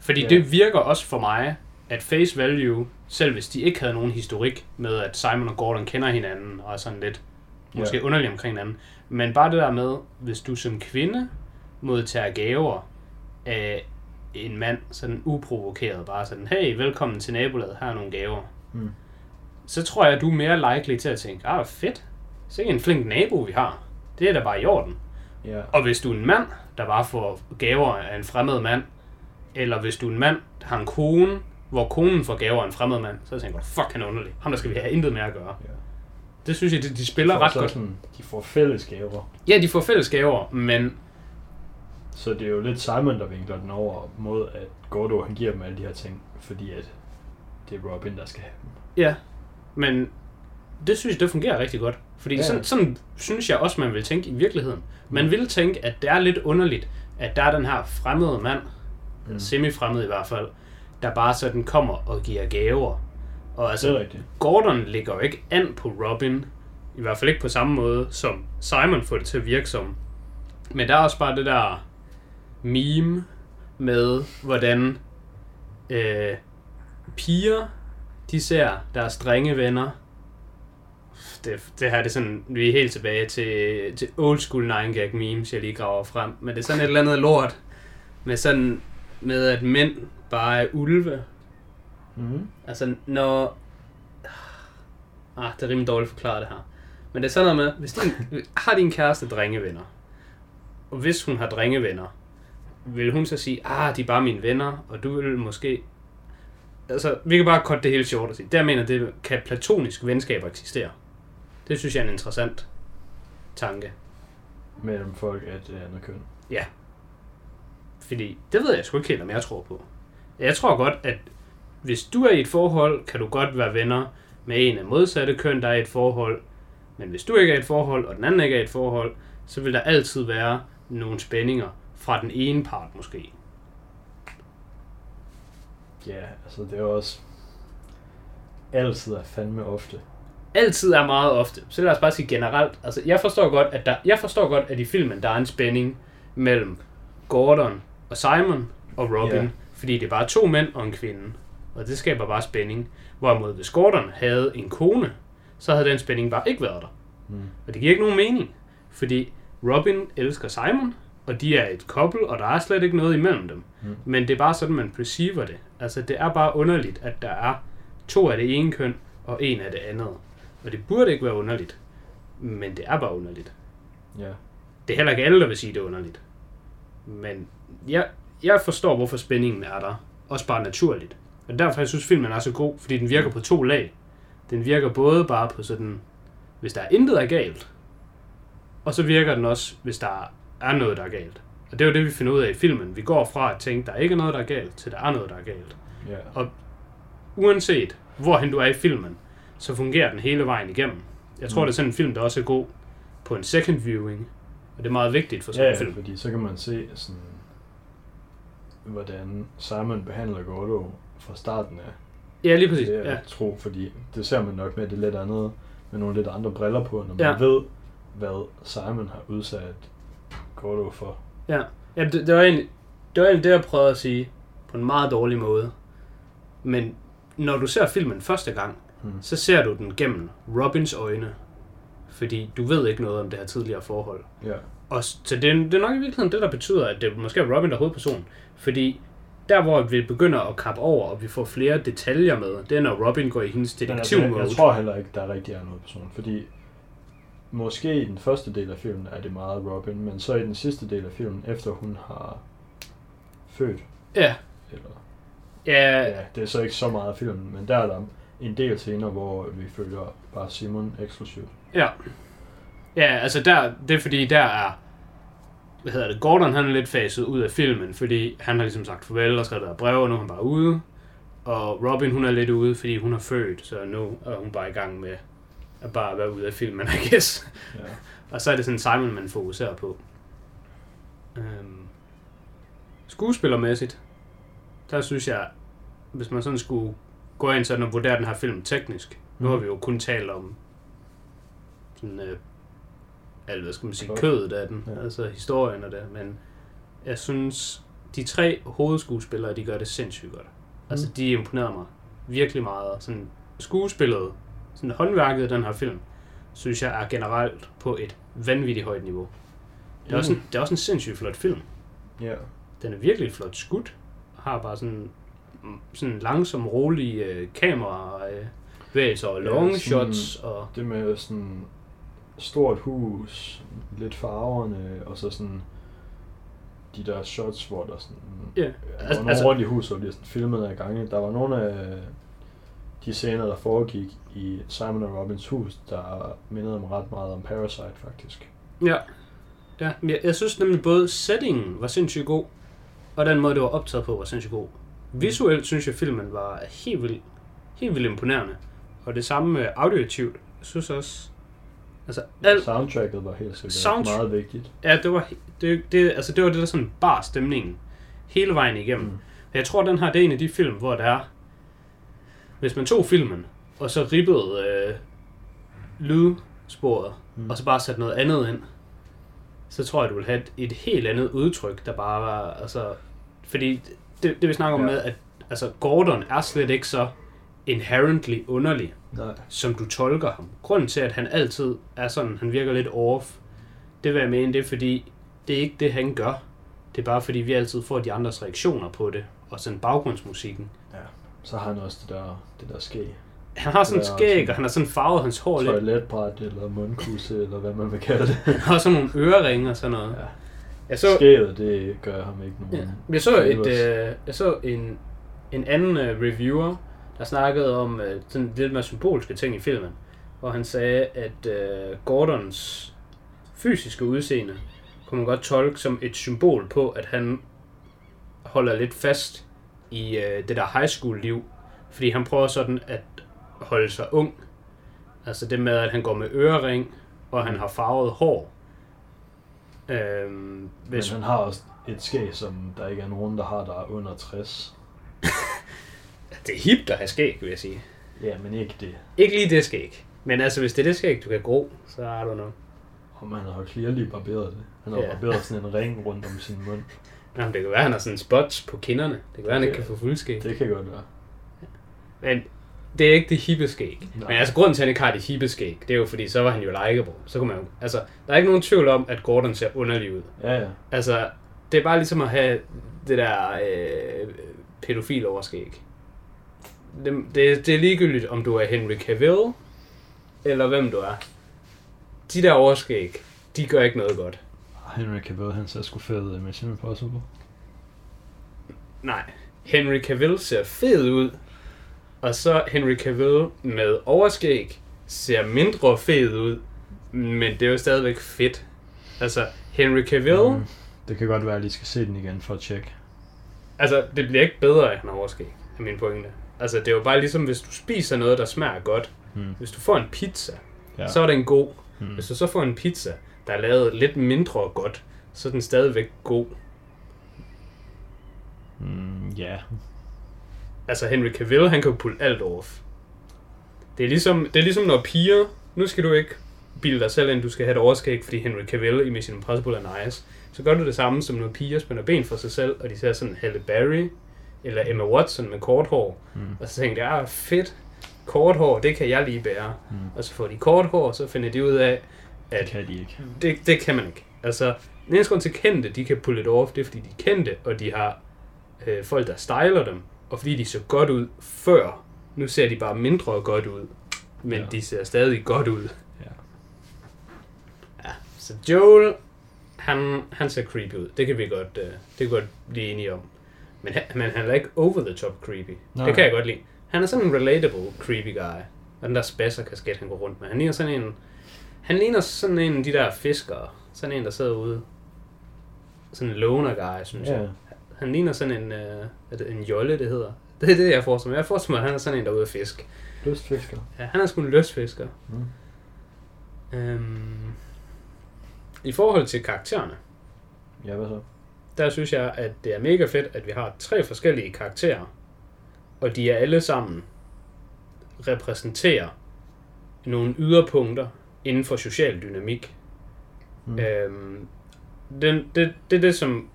Fordi Ja. det virker også for mig, at face value, selv hvis de ikke havde nogen historik med, at Simon og Gordon kender hinanden, og er sådan lidt måske Ja. underligt omkring hinanden, men bare det der med, hvis du som kvinde modtager gaver af en mand, sådan uprovokeret, bare sådan, hey, velkommen til nabolaget, her er nogle gaver. Mm. Så tror jeg, at du er mere likely til at tænke, ah, fedt, så en flink nabo, vi har. Det er da bare i orden. Ja. Og hvis du er en mand, der bare får gaver af en fremmed mand, eller hvis du er en mand, der har en kone, hvor konen får gaver af en fremmed mand, så tænker du, fuck, han er underlig. Ham der skal vi have intet med at gøre. Ja. Det synes jeg, de, de spiller får ret så godt. Sådan, de får fælles gaver. Ja, de får fælles gaver, men Så det er jo lidt Simon, der vinkler den over mod, at Gordo han giver dem alle de her ting, fordi at det er Robin, der skal have dem. Ja, men det synes jeg, det fungerer rigtig godt. Fordi Ja. sådan, sådan synes jeg også, man vil tænke i virkeligheden. Man vil tænke, at det er lidt underligt, at der er den her fremmede mand, Mm. mm. semi-fremmed i hvert fald, der bare sådan kommer og giver gaver. Og Det altså, er rigtigt. Gordon ligger jo ikke an på Robin, i hvert fald ikke på samme måde, som Simon får det til at virke som. Men der er også bare det der meme med, hvordan øh, piger, de ser deres drengevenner. Det, det her det er sådan, vi er helt tilbage til, til old school 9 gag memes, jeg lige graver frem. Men det er sådan et eller andet lort, med sådan, med at mænd bare er ulve, Mm. Altså, når... Ah, det er rimelig dårligt forklaret det her. Men det er sådan noget med, hvis din, har din kæreste drengevenner, og hvis hun har drengevenner, vil hun så sige, ah, de er bare mine venner, og du vil måske... Altså, vi kan bare korte det hele short og sige, der mener det, kan platonisk venskaber eksistere. Det synes jeg er en interessant tanke. Mellem folk af det andet køn. Ja. Fordi, det ved jeg sgu ikke helt, om jeg tror på. Jeg tror godt, at hvis du er i et forhold, kan du godt være venner med en af modsatte køn, der er i et forhold. Men hvis du ikke er i et forhold, og den anden ikke er i et forhold, så vil der altid være nogle spændinger fra den ene part måske. Ja, altså det er også... Altid er fandme ofte. Altid er meget ofte. Så lad os bare sige generelt. Altså, jeg forstår godt, at der, jeg forstår godt, at i filmen, der er en spænding mellem Gordon og Simon og Robin. Yeah. Fordi det er bare to mænd og en kvinde. Og det skaber bare spænding. Hvorimod hvis Gordon havde en kone, så havde den spænding bare ikke været der. Mm. Og det giver ikke nogen mening. Fordi Robin elsker Simon, og de er et couple, og der er slet ikke noget imellem dem. Mm. Men det er bare sådan, man perceiver det. Altså, det er bare underligt, at der er to af det ene køn, og en af det andet. Og det burde ikke være underligt. Men det er bare underligt. Ja. Det er heller ikke alle, der vil sige, det er underligt. Men jeg, jeg forstår, hvorfor spændingen er der. Også bare naturligt. Og derfor jeg synes filmen er så god, fordi den virker på to lag. Den virker både bare på sådan, hvis der er intet er galt, og så virker den også, hvis der er noget, der er galt. Og det er jo det, vi finder ud af i filmen. Vi går fra at tænke, der er ikke noget, der er galt, til der er noget, der er galt. Ja. Uanset hvorhen du er i filmen, så fungerer den hele vejen igennem. Jeg tror, Mm. det er sådan en film, der også er god på en second viewing. Og det er meget vigtigt for sådan Ja, en ja, film. fordi så kan man se sådan, hvordan Simon behandler Gordo fra starten af. Ja, lige præcis. Det er Ja. tro, fordi det ser man nok med det lidt andet, med nogle lidt andre briller på, når man ja. ved, hvad Simon har udsat Gordo for. Ja, ja det, det, var egentlig, det var egentlig det, jeg prøvede at sige på en meget dårlig måde. Men når du ser filmen første gang, Hmm. så ser du den gennem Robins øjne. Fordi du ved ikke noget om det her tidligere forhold. Ja. Og så det, er- det er nok i virkeligheden det, der betyder, at det måske er Robin, der er hovedperson. Fordi der, hvor vi begynder at kappe over, og vi får flere detaljer med, det er, når Robin går i hendes altså, detektiv jeg, jeg tror heller ikke, der rigtig er noget person, fordi måske i den første del af filmen er det meget Robin, men så i den sidste del af filmen, efter hun har født, Ja, eller ja, ja, det er så ikke så meget af filmen, men der er der en del scener, hvor vi følger bare Simon eksklusivt. Ja. Ja, altså der, det er fordi, der er, hvad hedder det, Gordon han er lidt faset ud af filmen, fordi han har ligesom sagt farvel og skrevet der brev, og nu er han bare ude. Og Robin, hun er lidt ude, fordi hun er født, så nu er hun bare i gang med at bare være ude af filmen, I guess. Ja. [LAUGHS] Og så er det sådan Simon, man fokuserer på. Øhm, skuespillermæssigt, der synes jeg, hvis man sådan skulle gå ind sådan og vurdere den her film teknisk, nu har vi jo kun talt om sådan, øh, alt, hvad skal man sige, kødet af den, Ja. altså historien og det, men jeg synes, de tre hovedskuespillere, de gør det sindssygt godt. Altså, Mm. de imponerer mig virkelig meget. Sådan, skuespillet, sådan håndværket af den her film, synes jeg er generelt på et vanvittigt højt niveau. Det er, også en, det er også en sindssygt flot film. Ja. Den er virkelig flot skudt. Har bare sådan, mm, sådan langsom, rolig øh, kamera øh, og Ja, long sådan- shots. Og, Det med sådan stort hus, lidt farverne, og så sådan de der shots, hvor der sådan Ja, nogle altså- rundt i huset, og bliver sådan filmet af gange. Der var nogle af de scener, der foregik i Simon og Robins hus, der mindede om ret meget om Parasite, faktisk. ja, ja men jeg, jeg synes nemlig både settingen var sindssygt god, og den måde, det var optaget på, var sindssygt god. Visuelt synes jeg, filmen var helt vildt, helt vildt imponerende. Og det samme med auditivt. Jeg synes også, altså alt, Soundtracket var helt sikkert Soundtrack- meget vigtigt. Ja, det var det, det, altså det var det, der sådan bar stemningen hele vejen igennem. Mm. Jeg tror, den her det er en af de film, hvor der er, hvis man tog filmen, og så ribbede øh, lydsporet, Mm. og så bare satte noget andet ind, så tror jeg, du vil have et, et helt andet udtryk, der bare var, altså, fordi det, det vi snakker om Ja. med, at altså, Gordon er slet ikke så inherently underlig, Nej. som du tolker ham. Grunden til, at han altid er sådan, han virker lidt off, det vil jeg mene, det er fordi, det er ikke det, han gør. Det er bare fordi, vi altid får de andres reaktioner på det, og sådan baggrundsmusikken. Så har han også det der, det der skæg. Han har sådan Ja, skæg, og han har sådan farvet hans hår lidt. Toiletbræt eller mundkusse, eller hvad man vil kalde det. Han har sådan nogle øreringe og sådan noget. Ja. Jeg så, Skæget, det gør ham ikke nogen. ja, jeg så, et, øh, jeg så en, en anden øh, reviewer, der snakkede om øh, sådan lidt mere symbolske ting i filmen, hvor han sagde, at øh, Gordons fysiske udseende kunne man godt tolke som et symbol på, at han holder lidt fast i øh, det der high school liv, fordi han prøver sådan at holde sig ung. Altså det med, at han går med ørering, og han har farvet hår. Øhm, hvis, Men han har også et skæg, som der ikke er nogen, der har, der er under 60. [LAUGHS] det er hipt at have skæg, vil jeg sige. Ja, men ikke det. Ikke lige det skæg. Men altså, hvis det er det skæg, du kan gro, så er du noget. Og man har jo lige barberet det. Han har ja. barberet sådan en ring rundt om sin mund. [LAUGHS] Jamen, det kan være, at han har sådan spots på kinderne. Det kan være, at han ikke kan få fuldskæg. Det kan godt være. Men det er ikke det hippe skæg. Nej. Men altså, grunden til, at han ikke har det hippe skæg, det er jo fordi, så var han jo likeable. Så kunne man jo, altså, der er ikke nogen tvivl om, at Gordon ser underlig ud. Ja, ja. Altså, det er bare ligesom at have det der øh, pædofil overskæg. Det, det, det er ligegyldigt, om du er Henry Cavill, eller hvem du er. De der overskæg, de gør ikke noget godt. Henry Cavill, han ser sgu fed ud i Mission Impossible. Nej, Henry Cavill ser fed ud, og så Henry Cavill med overskæg ser mindre fed ud, men det er jo stadigvæk fedt. Altså, Henry Cavill, mm. Det kan godt være, at jeg lige skal se den igen for at tjekke. altså, det bliver ikke bedre, at han har overskæg, er min pointe. Altså, det er jo bare ligesom, hvis du spiser noget, der smager godt. Hmm. Hvis du får en pizza, Ja. så er den god. Hmm. Hvis du så får en pizza, der er lavet lidt mindre godt, så er den stadigvæk god. Hmm, ja. Altså Henry Cavill, han kan jo pulle alt off. Det er ligesom, det er ligesom når piger, nu skal du ikke bilde dig selv ind, du skal have et overskæg, fordi Henry Cavill i Mission Impossible er nice. Så gør du det samme, som når piger spænder ben for sig selv, og de ser sådan Halle Berry, eller Emma Watson med kort hår. Mm. Og så tænker de, ah fedt, kort hår, det kan jeg lige bære. Mm. Og så får de kort hår, så finder de ud af, Det at kan de ikke. det, det kan man ikke. Altså, den eneste grund til kendte, de kan pulle det off, det er fordi de er kendte, og de har øh, folk, der styler dem, og fordi de så godt ud før. Nu ser de bare mindre godt ud, men Ja. de ser stadig godt ud. Ja. Ja, så Joel, han, han ser creepy ud. Det kan vi godt, øh, det kan godt blive enige om. Men han, men han er ikke over the top creepy. Nej. Det kan jeg godt lide. Han er sådan en relatable creepy guy. Og den der spasser kasket, han går rundt med. Han ligner sådan en... Han ligner sådan en af de der fiskere. Sådan en, der sidder ude. Sådan en loner guy, synes Ja. jeg. Han ligner sådan en... Øh, er det en jolle, det hedder. Det er det, jeg forestiller mig. Jeg forestiller mig, at han er sådan en, der er ude at fiske. Lystfisker. Ja, han er sgu en lystfisker. Mm. Øhm, I forhold til karaktererne, Ja, hvad så? der synes jeg, at det er mega fedt, at vi har tre forskellige karakterer, og de er alle sammen repræsenterer nogle yderpunkter inden for social dynamik. Mm. Øhm, den, det, det er det, som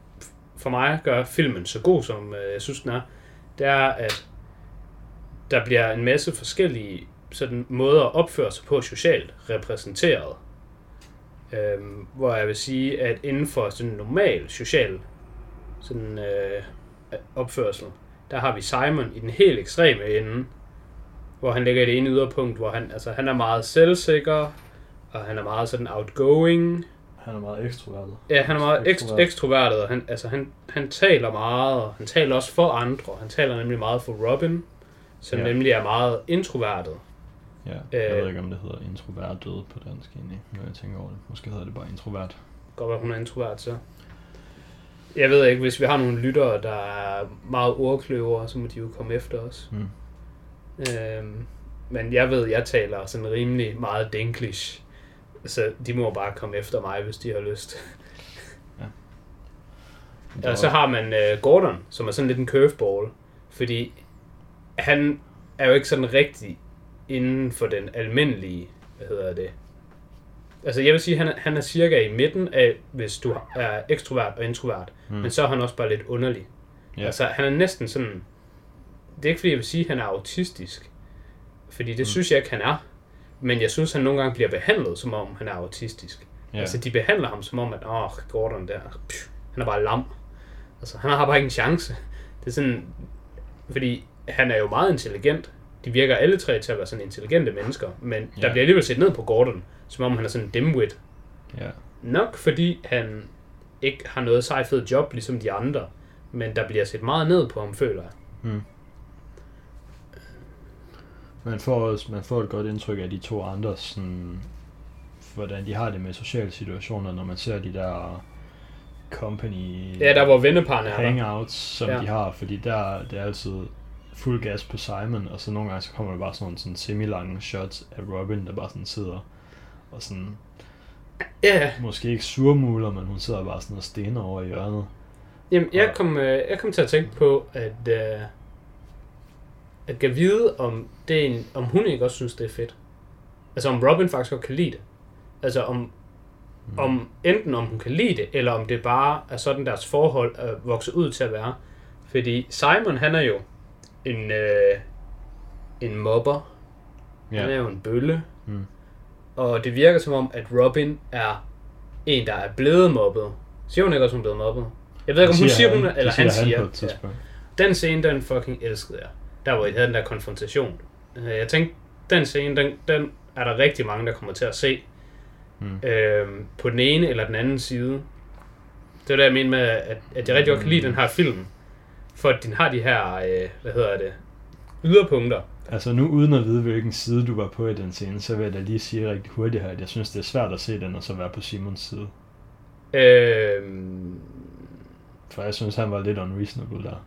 for mig gør filmen så god, som øh, jeg synes, den er. Det er, at der bliver en masse forskellige sådan, måder at opføre sig på socialt repræsenteret. Øhm, hvor jeg vil sige, at inden for sådan normal social sådan, øh, opførsel, der har vi Simon i den helt ekstreme ende, hvor han ligger i det ene yderpunkt, hvor han, altså, han er meget selvsikker, og han er meget sådan outgoing, Han er meget ekstrovert. Ja, han er meget ekst- Ekstrovert. ekstrovertet, og han, altså, han, han taler meget, og han taler også for andre. Han taler nemlig meget for Robin, som Ja. nemlig er meget introvertet. Ja, jeg Øh. ved ikke, om det hedder introvert død på dansk egentlig, når jeg tænker over det. Måske hedder det bare introvert. Godt være, hun er introvert, så. Jeg ved ikke, hvis vi har nogle lyttere, der er meget ordkløvere, så må de jo komme efter os. Mm. Øhm, men jeg ved, jeg taler sådan rimelig meget denglish. Så de må bare komme efter mig, hvis de har lyst. Der Og så har man øh, Gordon, som er sådan lidt en curveball, fordi han er jo ikke sådan rigtig inden for den almindelige, hvad hedder det, altså jeg vil sige, han er, han er cirka i midten af, hvis du er ekstrovert og introvert, Mm. men så er han også bare lidt underlig. Ja. Altså han er næsten sådan, det er ikke fordi jeg vil sige, at han er autistisk, fordi det mm. synes jeg ikke, han er, men jeg synes, han nogle gange bliver behandlet, som om han er autistisk. ja. Altså, de behandler ham som om, at åh, Gordon der, pff, han er bare lam. Altså, han har bare ikke en chance. Det er sådan, fordi han er jo meget intelligent. De virker alle tre til at være sådan intelligente mennesker, men ja. der bliver alligevel set ned på Gordon, som om han er sådan en dimwit. ja. Nok fordi han ikke har noget sej fed job, ligesom de andre, men der bliver set meget ned på ham, føler jeg. Mm. Man får, også, man får et godt indtryk af de to andre, sådan, hvordan de har det med sociale situationer, når man ser de der company Ja, der hvor venneparne er hangouts, som Ja. de har, fordi der det er altid fuld gas på Simon, og så nogle gange så kommer der bare sådan nogle sådan semi-lange shots af Robin, der bare sådan sidder og sådan, Ja, måske ikke surmuler, men hun sidder bare sådan og stener over i hjørnet. Jamen, jeg Og- kom, øh, jeg kom til at tænke på, at øh, at kan vide, om, det er en, om hun ikke også synes, det er fedt. Altså om Robin faktisk godt kan lide det. Altså om, mm. om enten om hun kan lide det, eller om det bare er sådan, deres forhold er vokset ud til at være. Fordi Simon, han er jo en, øh, en mobber. Ja. Han er jo en bølle. Mm. Og det virker som om, at Robin er en, der er blevet mobbet. Siger hun ikke også, hun er blevet mobbet? Jeg ved ikke, om hun siger, hun er, eller han, siger. et tidspunkt. Ja. Den scene, den fucking elskede jeg. Der hvor I havde den der konfrontation. Øh, Jeg tænkte, den scene, den, den er der rigtig mange, der kommer til at se. Mm. Øhm, på den ene eller den anden side. Det er det, jeg mener med, at, at jeg rigtig godt kan lide den her film. For at den har de her, øh, hvad hedder det, yderpunkter. Altså nu uden at vide, hvilken side du var på i den scene, så vil jeg da lige sige rigtig hurtigt her, at jeg synes, det er svært at se den og så være på Simons side. Øhm, For jeg synes, han var lidt unreasonable der.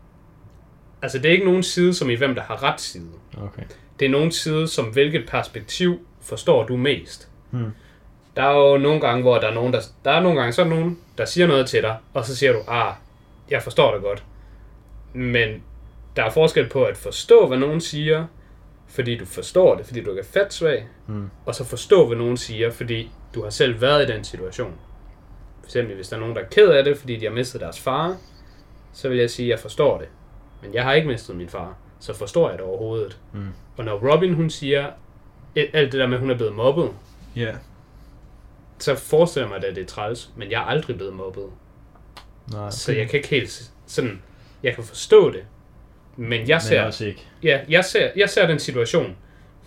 Altså det er ikke nogen side, som i hvem der har ret side. Okay. Det er nogen side, som hvilket perspektiv forstår du mest. Hmm. Der er jo nogle gange, hvor der er nogen, der, der er nogle gange, så der nogen, der siger noget til dig, og så siger du, ah, jeg forstår det godt. Men der er forskel på at forstå, hvad nogen siger, fordi du forstår det, fordi du er fat svag, Hmm. og så forstå, hvad nogen siger, fordi du har selv været i den situation. For eksempel, hvis der er nogen, der er ked af det, fordi de har mistet deres far, så vil jeg sige, at jeg forstår det. Men jeg har ikke mistet min far, så forstår jeg det overhovedet. Mm. Og når Robin, hun siger alt det der med, at hun er blevet mobbet. Yeah. så forestiller jeg mig, at det er træls, men jeg er aldrig blevet mobbet. Nej, Så jeg kan ikke helt sådan, jeg kan forstå det, men jeg ser, Men også ikke. ja, jeg ser, jeg ser den situation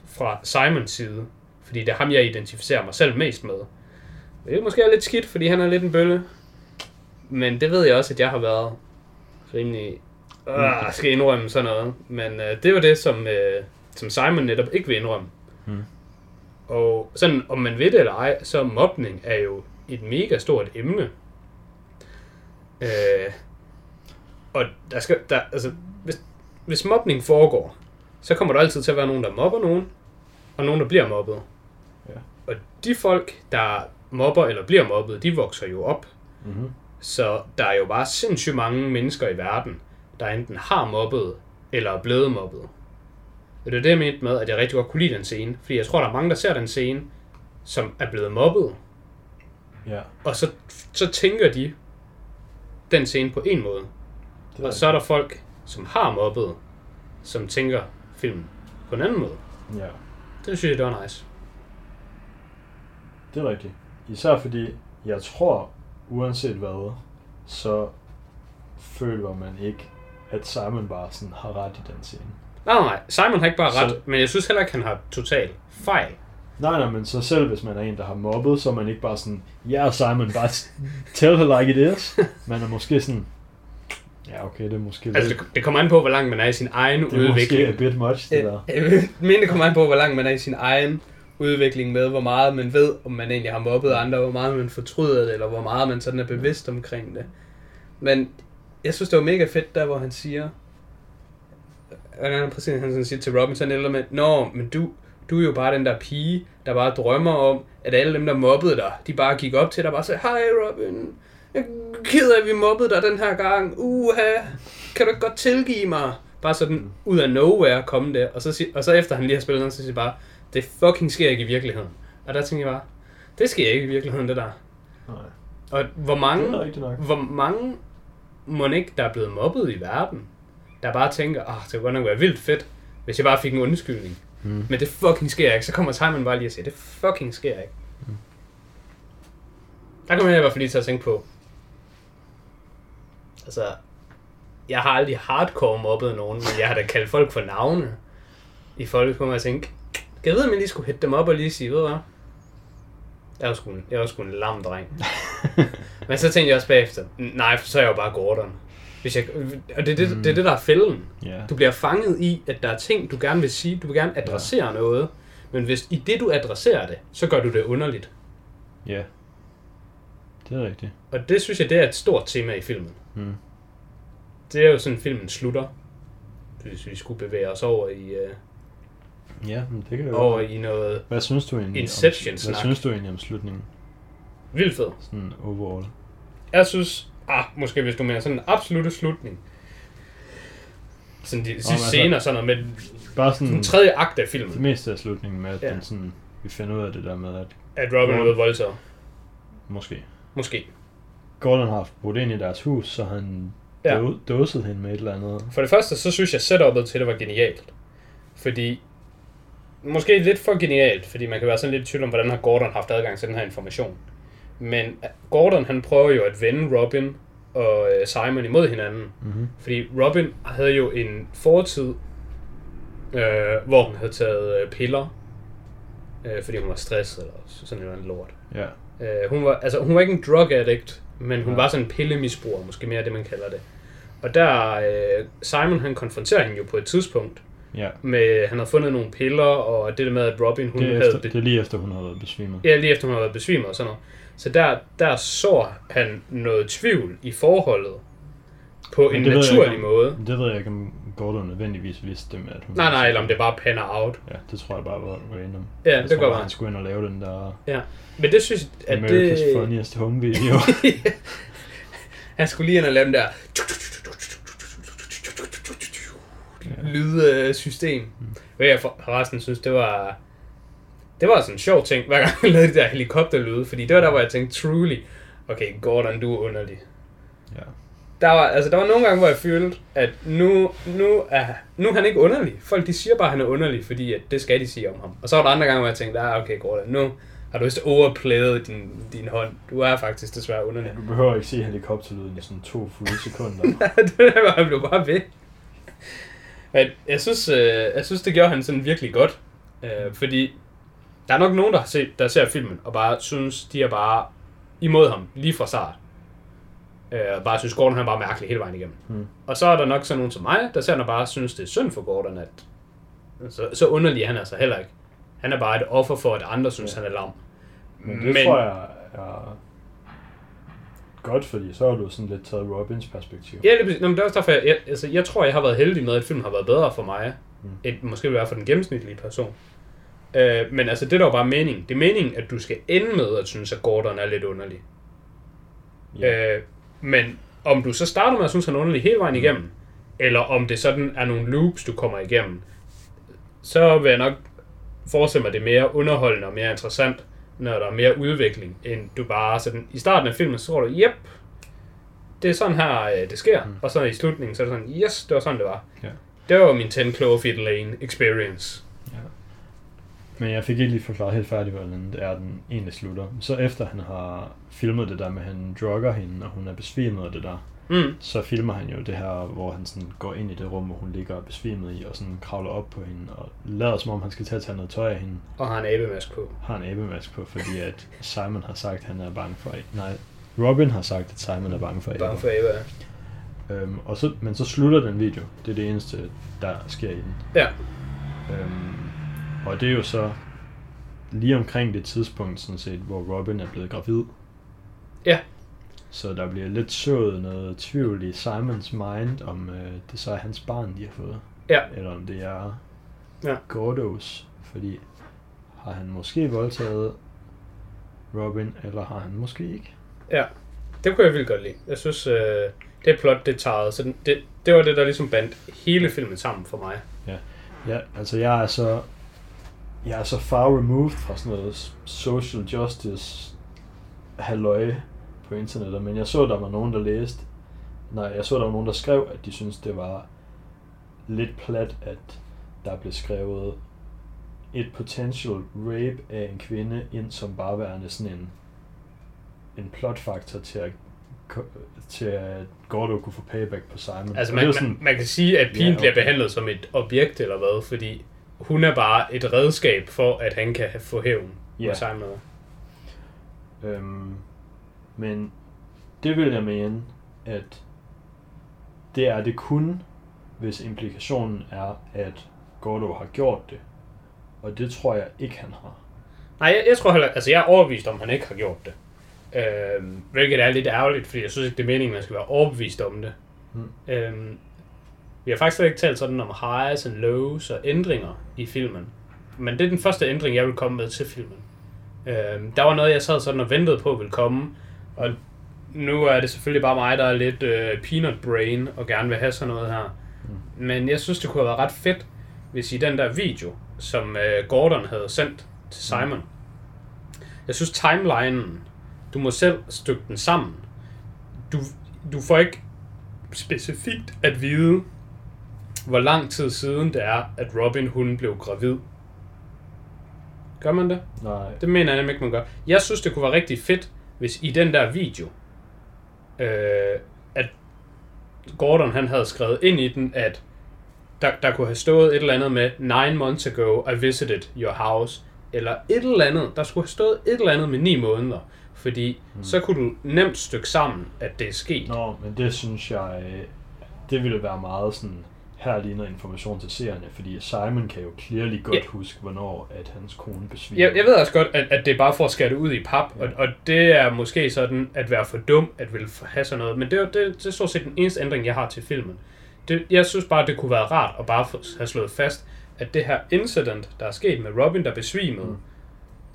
fra Simons side, fordi det er ham, jeg identificerer mig selv mest med. Det er måske lidt skidt, fordi han er lidt en bølle, men det ved jeg også, at jeg har været rimelig, øh, skal indrømme sådan noget, men øh, det var det, som, øh, som Simon netop ikke vil indrømme. Mm. Og sådan, om man ved det eller ej, så mobning er jo et mega stort emne. Øh, og der skal, der, altså, hvis, hvis mobning foregår, så kommer der altid til at være nogen, der mobber nogen, og nogen, der bliver mobbet. Ja. Og de folk, der mobber eller bliver mobbet, de vokser jo op. Mm-hmm. Så der er jo bare sindssygt mange mennesker i verden, der enten har mobbet, eller er blevet mobbet. Og det er det, jeg mente med, at jeg rigtig godt kunne lide den scene. Fordi jeg tror, der er mange, der ser den scene, som er blevet mobbet, Ja. og så, så tænker de den scene på en måde. Det Og så er der folk, som har mobbet, som tænker filmen på en anden måde. Ja. Det synes jeg, det var nice. Det er rigtigt. Især fordi, jeg tror, uanset hvad, så føler man ikke, at Simon bare sådan har ret i den scene. Nej, nej. Simon har ikke bare ret, Så- men jeg synes heller ikke, han har totalt fejl. Nej, nej, men så selv hvis man er en, der har mobbet, så er man ikke bare sådan, ja yeah, Simon, bare tell her like it is. Man er måske sådan, ja okay, det er måske Altså, lidt, det, det kommer an på, hvor langt man er i sin egen det er måske udvikling. a bit much, det der. Men det kommer an på, hvor langt man er i sin egen udvikling med, hvor meget man ved, om man egentlig har mobbet andre, hvor meget man fortryder det, eller hvor meget man sådan er bevidst omkring det. Men jeg synes, det var mega fedt, der hvor han siger, hvordan præcis, han sådan siger til Robin, sådan eller med, Nå, men du, du er jo bare den der pige, der bare drømmer om, at alle dem, der mobbede dig, de bare gik op til dig og bare sagde, hej Robin, jeg er ked af, at vi mobbede dig den her gang, uha, kan du ikke godt tilgive mig? Bare sådan ud af nowhere komme det, og så, sig- og så efter han lige har spillet noget, så siger jeg bare, det fucking sker ikke i virkeligheden. Og der tænker jeg bare, det sker ikke i virkeligheden, det der. Nej, Og hvor mange, hvor mange må ikke, der er blevet mobbet i verden, der bare tænker, ah, det kunne godt nok være vildt fedt, hvis jeg bare fik en undskyldning. Mm. Men det fucking sker ikke. Så kommer Simon bare lige og siger, det fucking sker ikke. Der kommer jeg i hvert fald lige til at tænke på. Altså, jeg har aldrig hardcore mobbet nogen, men jeg har da kaldt folk for navne i folkeskolen, og jeg tænkte, kan jeg vide, om jeg lige skulle hætte dem op og lige sige, ved du hvad? Jeg var sgu en, jeg var sgu en lam dreng. [LAUGHS] men så tænkte jeg også bagefter, nej, for så er jeg jo bare Gordon. Hvis jeg, og det er det, det, er det, der er fælden. Ja. Du bliver fanget i, at der er ting, du gerne vil sige. Du vil gerne adressere ja. noget. Men hvis i det, du adresserer det, så gør du det underligt. Ja. Det er rigtigt. Og det synes jeg, det er et stort tema i filmen. Mm. Det er jo sådan, filmen slutter. Hvis vi skulle bevæge os over i, uh, Ja, men det kan jo over i noget Hvad synes du egentlig om, Inception-snak. hvad synes du egentlig om slutningen? vildt fedt. Sådan overall. Jeg synes, ah, måske hvis du mener sådan en absolut slutning. sådan de sidste altså- scener, sådan noget med Bare sådan den tredje akt af det filmen, meste af slutningen med, at Ja. den sådan, vi finder ud af det der med, at at Robin er blevet voldtaget. måske Måske. Gordon har haft brudt ind i deres hus, så han ja. dåsede hende med et eller andet. For det første, så synes jeg, setupet til det var genialt. Fordi, måske lidt for genialt, fordi man kan være sådan lidt i tvivl om, hvordan har Gordon haft adgang til den her information. Men Gordon, han prøver jo at vende Robin og øh, Simon imod hinanden. Mm-hmm. Fordi Robin havde jo en fortid, øh, hvor hun havde taget øh, piller, øh, fordi hun var stresset eller sådan noget lort. Ja. Øh, hun, var, altså, hun var ikke en drug addict, men hun Nej. var sådan en pillemisbruger, måske mere det, man kalder det. Og der, øh, Simon han konfronterer hende jo på et tidspunkt, ja. med, han havde fundet nogle piller, og det der med, at Robin, hun Det, er havde... efter, det er lige efter, hun har været besvimet. Ja, lige efter hun havde været besvimet og sådan noget. Så der, der så han noget tvivl i forholdet på Men en jeg naturlig ikke måde. Det ved jeg ikke, om Gordon nødvendigvis vidste det med, at hun... Nej, nej, eller om det bare panner out. Ja, det tror jeg bare var random. Ja, jeg det tror går bare, han skulle ind og lave den der Ja. Men det synes jeg, at America's det... Funniest Home [LAUGHS] Video. Han skulle lige ind og lave den der lydsystem. Mm. Jeg for- forresten synes, det var... Det var sådan en sjov ting, hver gang jeg [LAUGHS] lavede de der helikopterlyde, fordi det var der, hvor jeg tænkte, truly, okay, Gordon, du er underlig. ja. Der var, altså, der var nogle gange, hvor jeg følte, at nu, nu, er, nu er han ikke underlig. Folk de siger bare, at han er underlig, fordi at det skal de sige om ham. Og så var der andre gange, hvor jeg tænkte, ah, okay, Gordon, nu har du vist overplayet din, din hånd. Du er faktisk desværre underlig. Du behøver ikke se helikopterlyden i sådan to fulde sekunder. [LAUGHS] det var, han blev bare ved. Men jeg synes, øh, jeg synes, det gjorde han sådan virkelig godt. Øh, fordi der er nok nogen, der, har set, der ser filmen, og bare synes, de er bare imod ham lige fra start. Øh, bare synes, Gordon han er bare mærkelig hele vejen igennem. Mm. Og så er der nok sådan nogen som mig, der ser den og bare synes, det er synd for Gordon, at så, så underlig er han altså heller ikke. Han er bare et offer for, at andre synes, Ja. han er lam. Men det Men... tror jeg er godt, fordi så har du sådan lidt taget Robins perspektiv. Ja, det. Nå, men det er også derfor, jeg, jeg, altså, jeg tror, jeg har været heldig med, at filmen har været bedre for mig, mm. end måske vil være for den gennemsnitlige person. Øh, men altså, det er der jo bare mening. Det er meningen, at du skal ende med at synes, at Gordon er lidt underlig. Ja. Øh, men om du så starter med at synes, at han er underlig hele vejen igennem, eller om det sådan er nogle loops, du kommer igennem, så vil jeg nok forestille mig, at det er mere underholdende og mere interessant, når der er mere udvikling, end du bare sådan, i starten af filmen, så tror du, yep, det er sådan her, øh, det sker, Mm. mm. og så i slutningen, så er det sådan, yes, det var sådan, det var. Ja. Det var min 10 Cloverfield Lane experience. Men jeg fik ikke lige forklaret helt færdigt, hvordan det er, den egentlig slutter. Så efter han har filmet det der med, at han drugger hende, og hun er besvimet af det der, Mm. så filmer han jo det her, hvor han sådan går ind i det rum, hvor hun ligger besvimet i, og sådan kravler op på hende, og lader som om han skal til at tage noget tøj af hende. Og har en abemask på. Har en abemask på, fordi at Simon har sagt, at han er bange for Nej, Robin har sagt, at Simon er bange for aber. Bare for Ava. Øhm, og så, men så slutter den video. Det er det eneste, der sker i den. Ja. Øhm, og det er jo så lige omkring det tidspunkt, sådan set, hvor Robin er blevet gravid. Ja. Så der bliver lidt sået noget tvivl i Simons mind, om øh, det så er hans barn, de har fået. Ja. Eller om det er Ja. Gordos. Fordi har han måske voldtaget Robin, eller har han måske ikke? Ja, det kunne jeg vildt godt lide. Jeg synes, øh, det plot, det taget, så det, det var det, der ligesom bandt hele filmen sammen for mig. Ja, altså jeg er så jeg er så far removed fra sådan noget social justice halløj på internettet, men jeg så, der var nogen, der læste, nej, jeg så, der var nogen, der skrev, at de synes det var lidt plat, at der blev skrevet et potential rape af en kvinde ind som bare værende sådan en, en plotfaktor til at til at Gordo kunne få payback på Simon. Altså man, jo man, man kan sige, at pigen Ja, ja, bliver okay. behandlet som et objekt eller hvad, fordi hun er bare et redskab for, at han kan få hævn Ja. på Simon. Øhm, men det vil jeg mene, at det er det kun, hvis implikationen er, at Gordo har gjort det. Og det tror jeg ikke, han har. Nej, jeg, jeg tror heller, altså jeg er overbevist om, han ikke har gjort det. Øhm, hvilket er lidt ærgerligt, fordi jeg synes ikke, det er meningen, at man skal være overbevist om det. Mm. Øhm, vi har faktisk slet ikke talt sådan om highs and lows og ændringer i filmen. Men det er den første ændring, jeg vil komme med til filmen. Øhm, der var noget, jeg sad sådan og ventede på ville komme, og nu er det selvfølgelig bare mig, der er lidt øh, peanut brain og gerne vil have sådan noget her. men jeg synes, det kunne have været ret fedt, hvis i den der video, som øh, Gordon havde sendt til Simon, jeg synes timelinen, du må selv stykke den sammen. Du, du får ikke specifikt at vide, hvor lang tid siden det er, at Robin hun blev gravid. Gør man det? Nej. Det mener jeg nemlig ikke, man gør. Jeg synes, det kunne være rigtig fedt, hvis i den der video, øh, at Gordon han havde skrevet ind i den, at der, der kunne have stået et eller andet med, nine months ago I visited your house, eller et eller andet, der skulle have stået et eller andet med ni måneder, fordi mm. så kunne du nemt stykke sammen, at det er sket. Nå, men det synes jeg, det ville være meget sådan, her ligner information til seerne, fordi Simon kan jo clearly godt Ja. huske, hvornår at hans kone besvimer. Jeg, jeg ved også godt, at, at det er bare for at skære det ud i pap, Ja. og, og det er måske sådan at være for dum, at vil have sådan noget. Men det, det, det er stort set den eneste ændring, jeg har til filmen. Det, jeg synes bare, det kunne være rart at bare have slået fast, at det her incident, der er sket med Robin, der besvimede, Mm.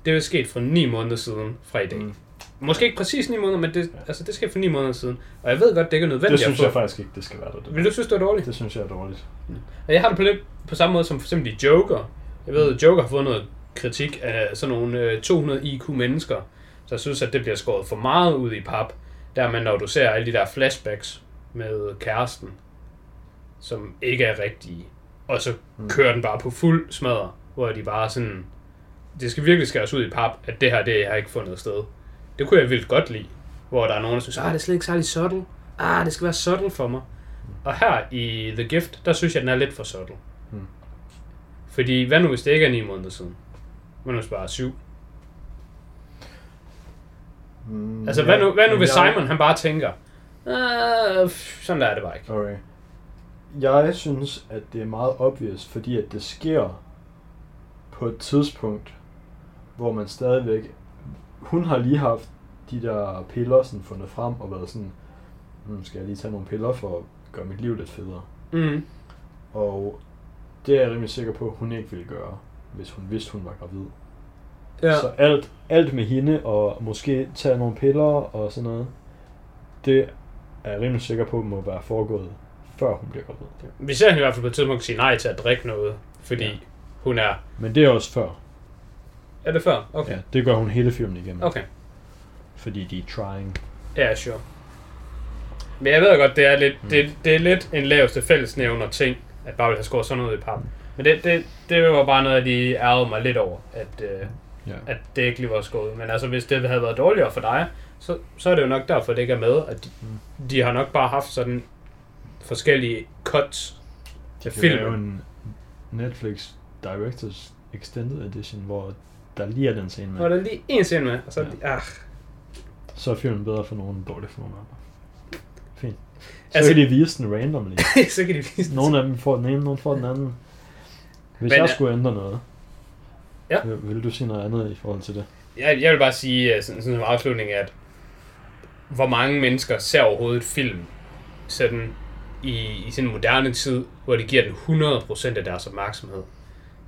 det er sket for ni måneder siden fra i dag. Mm. Mm. Måske ikke præcis ni måneder, men det, altså, det skete for ni måneder siden. Og jeg ved godt, det ikke er nødvendigt Det synes jeg faktisk ikke, det skal være der. Det, Vil du synes, det er dårligt? det synes jeg er dårligt. Og jeg har det på lidt på samme måde som for eksempel Joker. Jeg ved, at Joker har fået noget kritik af sådan nogle øh, 200 IQ mennesker, der synes, at det bliver skåret for meget ud i pap. Dermed, når du ser alle de der flashbacks med kæresten, som ikke er rigtige, og så Mm. kører den bare på fuld smadre, hvor de bare sådan, det skal virkelig skæres ud i pap, at det her, det har ikke fundet sted. Det kunne jeg vildt godt lide, hvor der er nogen, der synes, ah, det er slet ikke særlig subtle. Ah, det skal være subtle for mig. Og her i The Gift, der synes jeg, den er lidt for subtle. Mm. Fordi, hvad nu hvis det ikke er 9 måneder siden? Hvad nu hvis bare er 7? Mm, Altså, hvad nu, hvad nu hvis jeg- Simon, han bare tænker, pff, sådan der er det bare ikke. Okay. Jeg synes, at det er meget obvious, fordi at det sker på et tidspunkt, hvor man stadigvæk... Hun har lige haft de der piller sådan fundet frem og været sådan, hmm, skal jeg lige tage nogle piller for at gøre mit liv lidt federe? Mm. Og det er jeg rimelig sikker på, at hun ikke ville gøre, hvis hun vidste, hun var gravid. Ja. Så alt, alt med hende, og måske tage nogle piller og sådan noget, det er jeg rimelig sikker på, må være foregået, før hun bliver gravid. Vi ser hende i hvert fald på et tidspunkt sige nej til at drikke noget, fordi Ja. ja. hun er... Men det er også før. Er det før? Okay. Ja, det gør hun hele filmen igennem. Okay. Fordi de er trying. Ja, sure. Men jeg ved godt, det er lidt, Mm. det, det er lidt en laveste fællesnævner ting, at bare vil have skåret sådan noget i pap. Men det, det, det var bare noget, jeg lige ærgede mig lidt over, at, øh, Ja. at det ikke lige var skåret. Men altså, hvis det havde været dårligere for dig, så, så er det jo nok derfor, det ikke er med. At de, Mm. de har nok bare haft sådan forskellige cuts De lave filmen. en Netflix Directors Extended Edition, hvor der lige er den scene med. Og der er lige en scene med, og så Ja. ah, Så er filmen bedre for nogen, dårlig for nogen andre. Fint. Så Altså- kan de vise den randomly. [LAUGHS] så kan de vise Nogle af dem får den ene, nogle får den anden. Hvis Men, jeg skulle ændre noget, Ja. vil, du sige noget andet i forhold til det? Jeg, jeg vil bare sige, øh, sådan, sådan som afslutning, at hvor mange mennesker ser overhovedet film sådan i, i sådan en moderne tid, hvor de giver den 100% af deres opmærksomhed.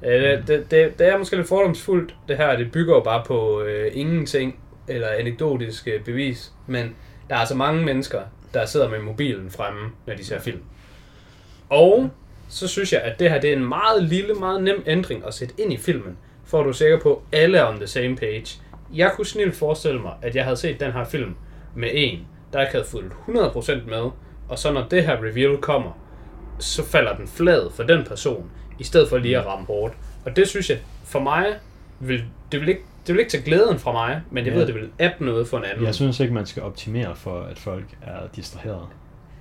Øh, Det, det, det, det er måske lidt fordomsfuldt, det her. Det bygger jo bare på øh, ingenting eller anekdotiske bevis. Men der er altså mange mennesker, der sidder med mobilen fremme, når de ser film. Og så synes jeg, at det her det er en meget lille, meget nem ændring at sætte ind i filmen, for at du er sikker på, at alle er on the same page. Jeg kunne snilt forestille mig, at jeg havde set den her film med en, der ikke havde fulgt 100% med, og så når det her reveal kommer, så falder den flad for den person, i stedet for lige at ramme hårdt. Og det synes jeg, for mig, vil, det, vil ikke, det vil ikke tage glæden fra mig, men jeg Ja. ved, det vil app noget for en anden. Jeg synes ikke, man skal optimere for, at folk er distraheret.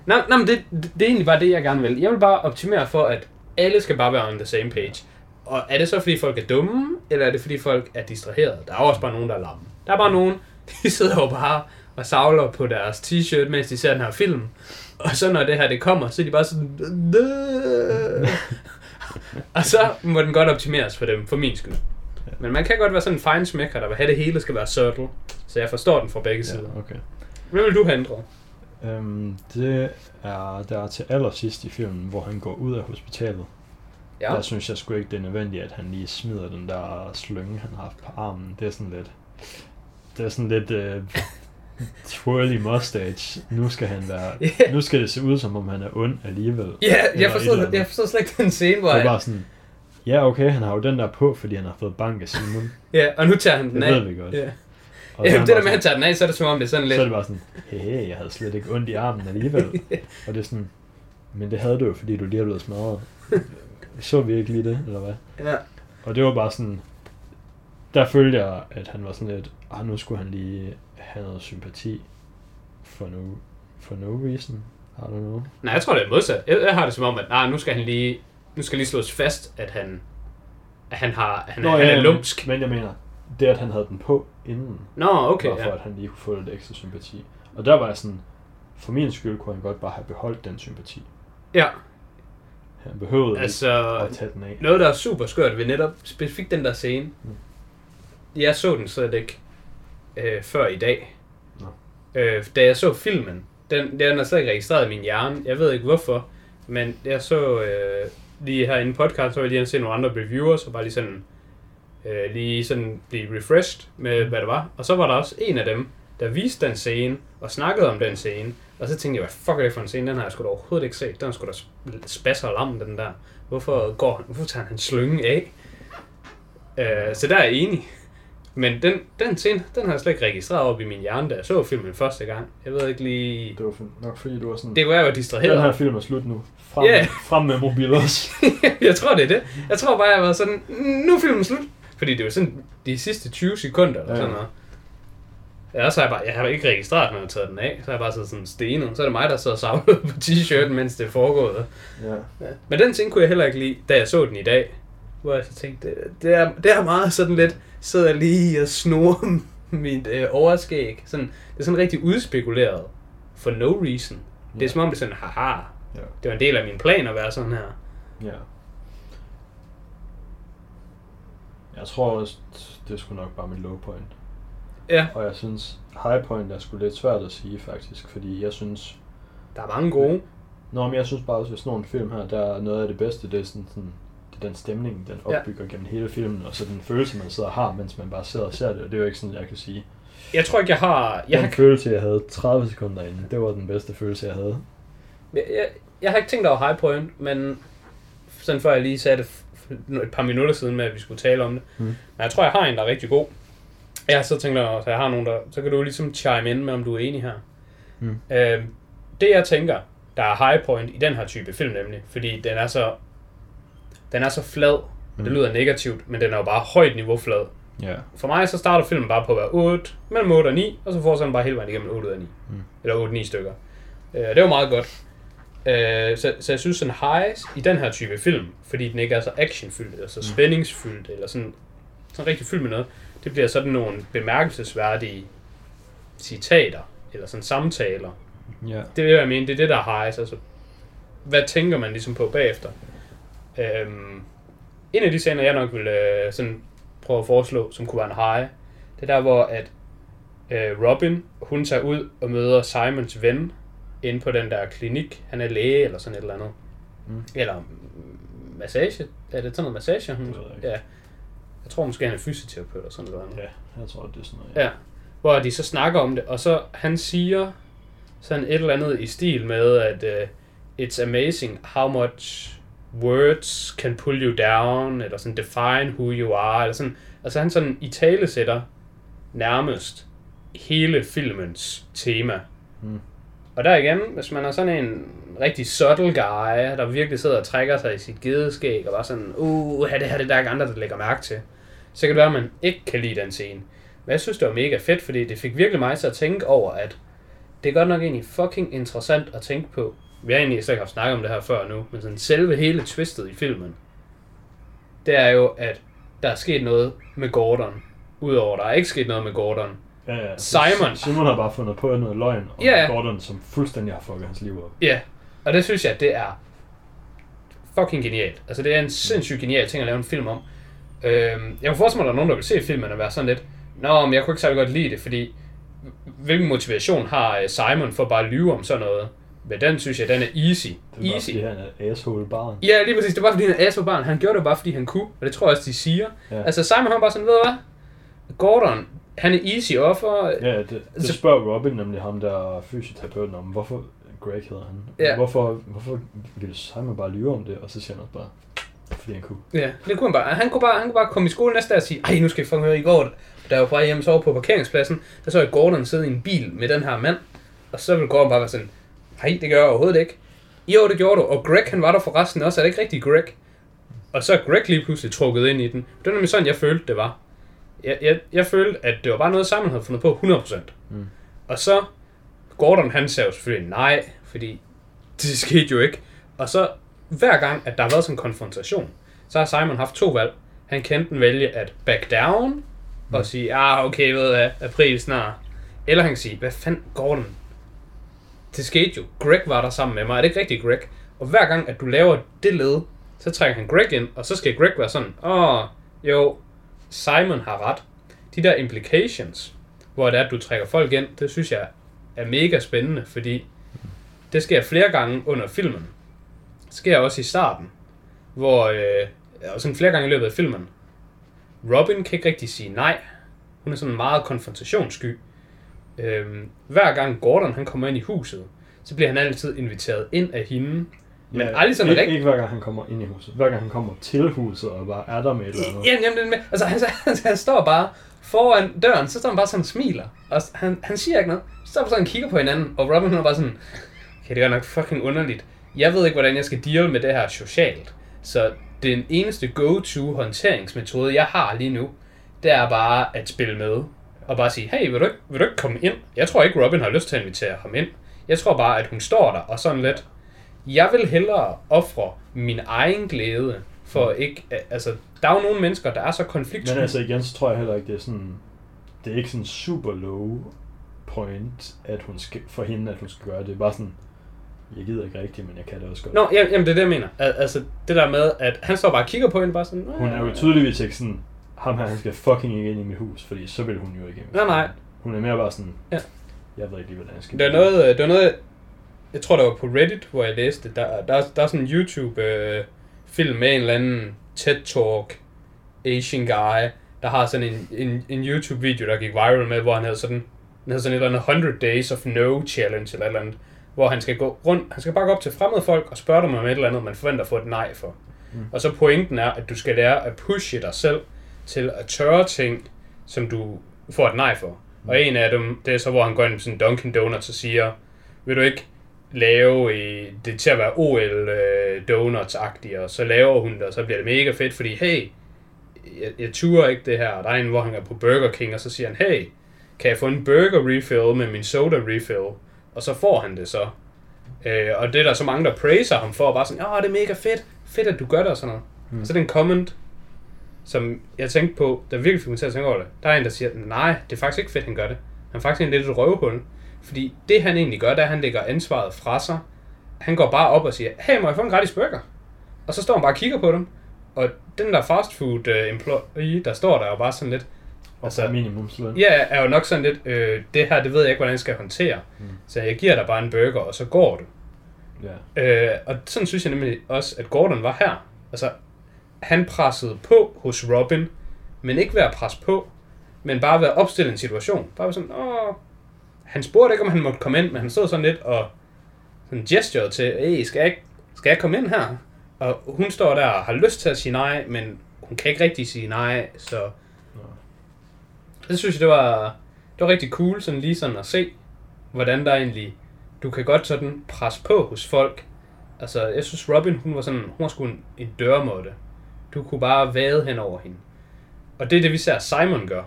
Nej, nej men det, det, det er egentlig bare det, jeg gerne vil. Jeg vil bare optimere for, at alle skal bare være on the same page. Og er det så, fordi folk er dumme, eller er det, fordi folk er distraheret? Der er også bare nogen, der er lamme. Der er bare nogen, [LAUGHS] de sidder jo bare og savler på deres t-shirt, mens de ser den her film. Og så når det her det kommer, så er de bare sådan... Og så må den godt optimeres for dem, for min skyld. Men man kan godt være sådan en fine smækker, der vil have det hele skal være subtle. Så jeg forstår den fra begge sider. Ja, okay. Hvad vil du have ændret? Øhm, det er der er til allersidst i filmen, hvor han går ud af hospitalet. Ja. Der synes jeg sgu ikke, det er nødvendigt, at han lige smider den der slynge, han har haft på armen. Det er sådan lidt... Det er sådan lidt... Øh, [LAUGHS] [LAUGHS] twirly mustache. Nu skal han være... [LAUGHS] Ja. Nu skal det se ud, som om han er ond alligevel. Ja, jeg Eller et forstod, jeg forstod slet ikke den scene, hvor Det er jeg, bare sådan... Ja, okay, han har jo den der på, fordi han har fået bank af Simon. ja, og nu tager han Det den af. ved vi godt. Ja. Og Jamen, det der med, at han tager den af, så er det som om, det er sådan Så er det lidt... bare sådan, hey, jeg havde slet ikke ondt i armen alligevel. [LAUGHS] og det er sådan, men det havde du jo, fordi du lige er blevet smadret. Så vi ikke lige det, eller hvad? Ja. Og det var bare sådan, der følte jeg, at han var sådan lidt, ah, nu skulle han lige have noget sympati for no, for no reason. I don't know. Nej, jeg tror, det er modsat. Jeg, jeg har det som om, at nej, nu skal han lige, nu skal lige slås fast, at han, at han, har, han, Nå, han er lumsk. Men jeg mener, det at han havde den på inden, Nå, okay, var for ja. at han lige kunne få lidt ekstra sympati. Og der var jeg sådan, for min skyld kunne han godt bare have beholdt den sympati. Ja, Han behøvede altså, ikke at tage den af. noget, der er super skørt ved netop specifikt den der scene. Mm. Jeg så den slet ikke øh, før i dag. Nå. Øh, da jeg så filmen, den, den er slet ikke registreret i min hjerne. Jeg ved ikke hvorfor, men jeg så øh, lige her i podcast, så var jeg lige se nogle andre reviewers, og bare lige sådan, øh, lige sådan blive refreshed med, hvad det var. Og så var der også en af dem, der viste den scene, og snakkede om den scene. Og så tænkte jeg, hvad fuck er det for en scene? Den har jeg sgu da overhovedet ikke set. Den sgu da spasser lam, den der. Hvorfor, går han, hvorfor tager han slynge af? Øh, så der er jeg enig. Men den, den scene, den har jeg slet ikke registreret op i min hjerne, da jeg så filmen første gang. Jeg ved ikke lige... Det var nok fordi, du var sådan, Det kunne jeg den distraheret. her film er slut nu. Frem, Ja. frem med mobilos. [LAUGHS] jeg tror, det er det. Jeg tror bare, jeg var sådan, nu er filmen slut. Fordi det var sådan de sidste 20 sekunder eller Ja. sådan noget. Ja, så har jeg bare, jeg har ikke registreret, når jeg har taget den af. Så har jeg bare siddet sådan stenet. Så er det mig, der sidder og savlet [LAUGHS] på t-shirten, mens det er foregået. ja. Ja. Men den ting kunne jeg heller ikke lide, da jeg så den i dag. Hvor jeg så tænkte, det, det, er, det er meget sådan lidt, sidder lige og snor [LAUGHS] mit øh, overskæg. Sådan, det er sådan rigtig udspekuleret. For no reason. Det er Ja. som om det er sådan, haha, Ja. det var en del af min plan at være sådan her. ja. Jeg tror også, det sgu nok bare min low point. Ja, Og jeg synes, high point er sgu lidt svært at sige faktisk, fordi jeg synes... der er mange gode. Nå, men jeg synes bare at sådan nogle film her, der er noget af det bedste, det er sådan, sådan den stemning, den Ja. opbygger gennem hele filmen, og så den følelse, man sidder og har, mens man bare sidder og ser det, og det er jo ikke sådan, jeg kan sige. Jeg tror ikke, jeg har... Jeg Den har, følelse, jeg havde 30 sekunder inden, det var den bedste følelse, jeg havde. jeg, jeg, jeg har ikke tænkt over high point, men sådan før jeg lige sagde det et par minutter siden med, at vi skulle tale om det. Mm. Men jeg tror, jeg har en, der er rigtig god. Jeg har så tænkt over, at jeg har nogen, der... Så kan du ligesom chime ind med, om du er enig her. Mm. Øh, det jeg tænker, der er high point i den her type film nemlig, fordi den er så... Den er så flad, og det Mm. lyder negativt, men den er jo bare højt niveau flad. Ja. For mig så starter filmen bare på at være 8, mellem 8 og 9, og så fortsætter den bare hele vejen igennem 8 ud af 9. Mm. Eller 8-9 stykker. Øh, det var meget godt. Øh, så, så jeg synes sådan highs i den her type film, fordi den ikke er så actionfyldt, eller så Mm. spændingsfyldt, eller sådan, sådan rigtig fyldt med noget, det bliver sådan nogle bemærkelsesværdige citater, eller sådan samtaler. Ja. Det vil jeg mene, det er det, der er highs. Altså, hvad tænker man ligesom på bagefter? Øhm, en af de scener, jeg nok vil øh, sådan prøve at foreslå, som kunne være en high, det er der, hvor at øh, Robin, hun tager ud og møder Simons ven inde på den der klinik. Han er læge eller sådan et eller andet. Mm. Eller massage. Er det sådan noget massage? Hun, jeg ja. Jeg tror måske, han er fysioterapeut eller sådan noget. Ja, jeg tror, det er sådan noget. Ja. Hvor de så snakker om det, og så han siger sådan et eller andet i stil med, at uh, it's amazing how much words can pull you down, eller sådan define who you are, eller sådan. Altså han sådan i tale sætter nærmest hele filmens tema. Mm. Og der igen, hvis man er sådan en rigtig subtle guy, der virkelig sidder og trækker sig i sit gedeskæg, og bare sådan, uh, det her det er der ikke andre, der lægger mærke til, så kan det være, at man ikke kan lide den scene. Men jeg synes, det var mega fedt, fordi det fik virkelig mig til at tænke over, at det er godt nok egentlig fucking interessant at tænke på. Vi har egentlig slet ikke haft snakket om det her før nu, men sådan selve hele twistet i filmen, det er jo, at der er sket noget med Gordon. Udover, der er ikke sket noget med Gordon. Ja, ja. Simon. Simon har bare fundet på noget løgn om Ja. Gordon, som fuldstændig har fucket hans liv op. Ja, og det synes jeg, det er fucking genialt. Altså, det er en sindssygt genial ting at lave en film om. Øhm, jeg kunne forestille mig, at der er nogen, der vil se filmen og være sådan lidt, Nå, men jeg kunne ikke særlig godt lide det, fordi hvilken motivation har øh, Simon for bare at lyve om sådan noget? Men den synes jeg, den er easy. Det er bare, Easy. fordi han er asshole barn. Ja, lige præcis. Det var, fordi han er barn. Han gjorde det bare, fordi han kunne. Og det tror jeg også, de siger. Ja. Altså, Simon han var bare sådan, ved du hvad? Gordon, han er easy offer. Ja, det, det Så- spørger Robin nemlig ham der fysioterapeuten om, hvorfor Greg hedder han. Ja. Hvorfor, hvorfor ville Simon bare lyve om det, og så siger han også bare, fordi han kunne. Ja, det kunne han bare. Han kunne bare, han kunne bare komme i skole næste dag og sige, ej, nu skal I fucking høre, i går, jeg var på vej hjem, så over på parkeringspladsen, der så jeg Gordon sidde i en bil med den her mand, og så ville Gordon bare være sådan, nej, det gør jeg overhovedet ikke. Jo, det gjorde du, og Greg, han var der forresten også, er det ikke rigtig Greg? Og så er Greg lige pludselig trukket ind i den. Det var nemlig sådan, jeg følte, det var. Jeg, jeg, jeg følte, at det var bare noget, Simon havde fundet på 100%. Mm. Og så, Gordon, han sagde jo selvfølgelig nej, fordi [LAUGHS] det skete jo ikke. Og så, hver gang, at der har været sådan en konfrontation, så har Simon haft to valg. Han kan enten vælge at back down, og sige, ah, okay, ved jeg, april snart. Eller han kan sige, hvad fanden, Gordon? Det skete jo. Greg var der sammen med mig. Er det ikke rigtigt, Greg? Og hver gang, at du laver det led, så trækker han Greg ind, og så skal Greg være sådan, åh, oh, jo, Simon har ret. De der implications, hvor det er, at du trækker folk ind, det synes jeg er mega spændende, fordi det sker flere gange under filmen. Det sker også i starten, hvor, øh, og sådan flere gange i løbet af filmen, Robin kan ikke rigtig sige nej. Hun er sådan meget konfrontationssky. Øhm, hver gang Gordon han kommer ind i huset, så bliver han altid inviteret ind af hende. Men aldrig sådan ikke, rigtig- ikke hver gang han kommer ind i huset. Hver gang han kommer til huset og bare er der med et eller andet. Jamen, jamen, med. Altså, han, han, [LAUGHS] han står bare foran døren, så står han bare sådan og smiler. Og han, han siger ikke noget. Så står han sådan og kigger på hinanden, og Robin hun er bare sådan, okay, det er nok fucking underligt. Jeg ved ikke, hvordan jeg skal deal med det her socialt. Så den eneste go-to håndteringsmetode, jeg har lige nu, det er bare at spille med. Og bare sige, hey, vil du, ikke, vil du ikke komme ind? Jeg tror ikke, Robin har lyst til at invitere ham ind. Jeg tror bare, at hun står der og sådan lidt. Jeg vil hellere ofre min egen glæde for ikke... Altså, der er jo nogle mennesker, der er så konfliktsky. Men altså igen, så tror jeg heller ikke, det er sådan... Det er ikke sådan super low point, at hun skal, for hende, at hun skal gøre det. Det er bare sådan, jeg gider ikke rigtigt, men jeg kan det også godt. Nå, jamen, jamen, det er det, jeg mener. Al- Altså, det der med, at han står bare og kigger på hende, bare sådan... Hun er jo tydeligvis ikke sådan, ham her, han skal fucking ikke ind i mit hus, fordi så vil hun jo ikke. Nej, nej. Hun er mere bare sådan, Ja. jeg ved ikke lige, hvordan jeg skal Det er noget, øh, det var noget, jeg tror, der var på Reddit, hvor jeg læste, der, der, der er sådan en YouTube-film med en eller anden TED-talk Asian guy, der har sådan en, en, en YouTube-video, der gik viral med, hvor han havde sådan, han havde sådan et eller andet 100 Days of No Challenge, eller et eller andet, hvor han skal gå rundt, han skal bare gå op til fremmede folk og spørge dem om et eller andet, man forventer at få et nej for. Mm. Og så pointen er, at du skal lære at pushe dig selv til at tørre ting, som du får et nej for. Og en af dem, det er så, hvor han går ind på sådan Dunkin' Donuts og siger, vil du ikke lave i, det til at være OL øh, Donuts-agtigt, og så laver hun det, og så bliver det mega fedt, fordi hey, jeg, jeg turer ikke det her. Og Der er en, hvor han er på Burger King, og så siger han, hey, kan jeg få en burger refill med min soda refill? Og så får han det så. Øh, og det er der så mange, der praiser ham for, og bare sådan, åh, det er mega fedt, fedt at du gør det og sådan noget. Mm. Så det er en comment, som jeg tænkte på, der virkelig fik mig til at tænke over det. Der er en, der siger, nej, det er faktisk ikke fedt, han gør det. Han er faktisk en lidt et røvhul. Fordi det han egentlig gør, det er, at han lægger ansvaret fra sig. Han går bare op og siger, hey, må jeg få en gratis burger? Og så står han bare og kigger på dem. Og den der fast food uh, employee, der står der, er jo bare sådan lidt, Og altså- altså, minimumsløn. ja, er jo nok sådan lidt, øh, det her, det ved jeg ikke, hvordan jeg skal håndtere. Mm. Så jeg giver dig bare en burger, og så går du. Ja. Øh, og sådan synes jeg nemlig også, at Gordon var her. Altså, han pressede på hos Robin, men ikke ved at presse på, men bare ved at opstille en situation. Bare sådan, åh... Han spurgte ikke, om han måtte komme ind, men han stod sådan lidt og sådan gesturede til, hey, skal jeg, ikke, skal jeg komme ind her? Og hun står der og har lyst til at sige nej, men hun kan ikke rigtig sige nej, så... Det synes jeg, det var, det var rigtig cool, sådan lige sådan at se, hvordan der egentlig... Du kan godt sådan presse på hos folk. Altså, jeg synes Robin, hun var sådan, hun var sgu en, en dørmåtte. Du kunne bare vade hen over hende. Og det er det, vi ser Simon gør.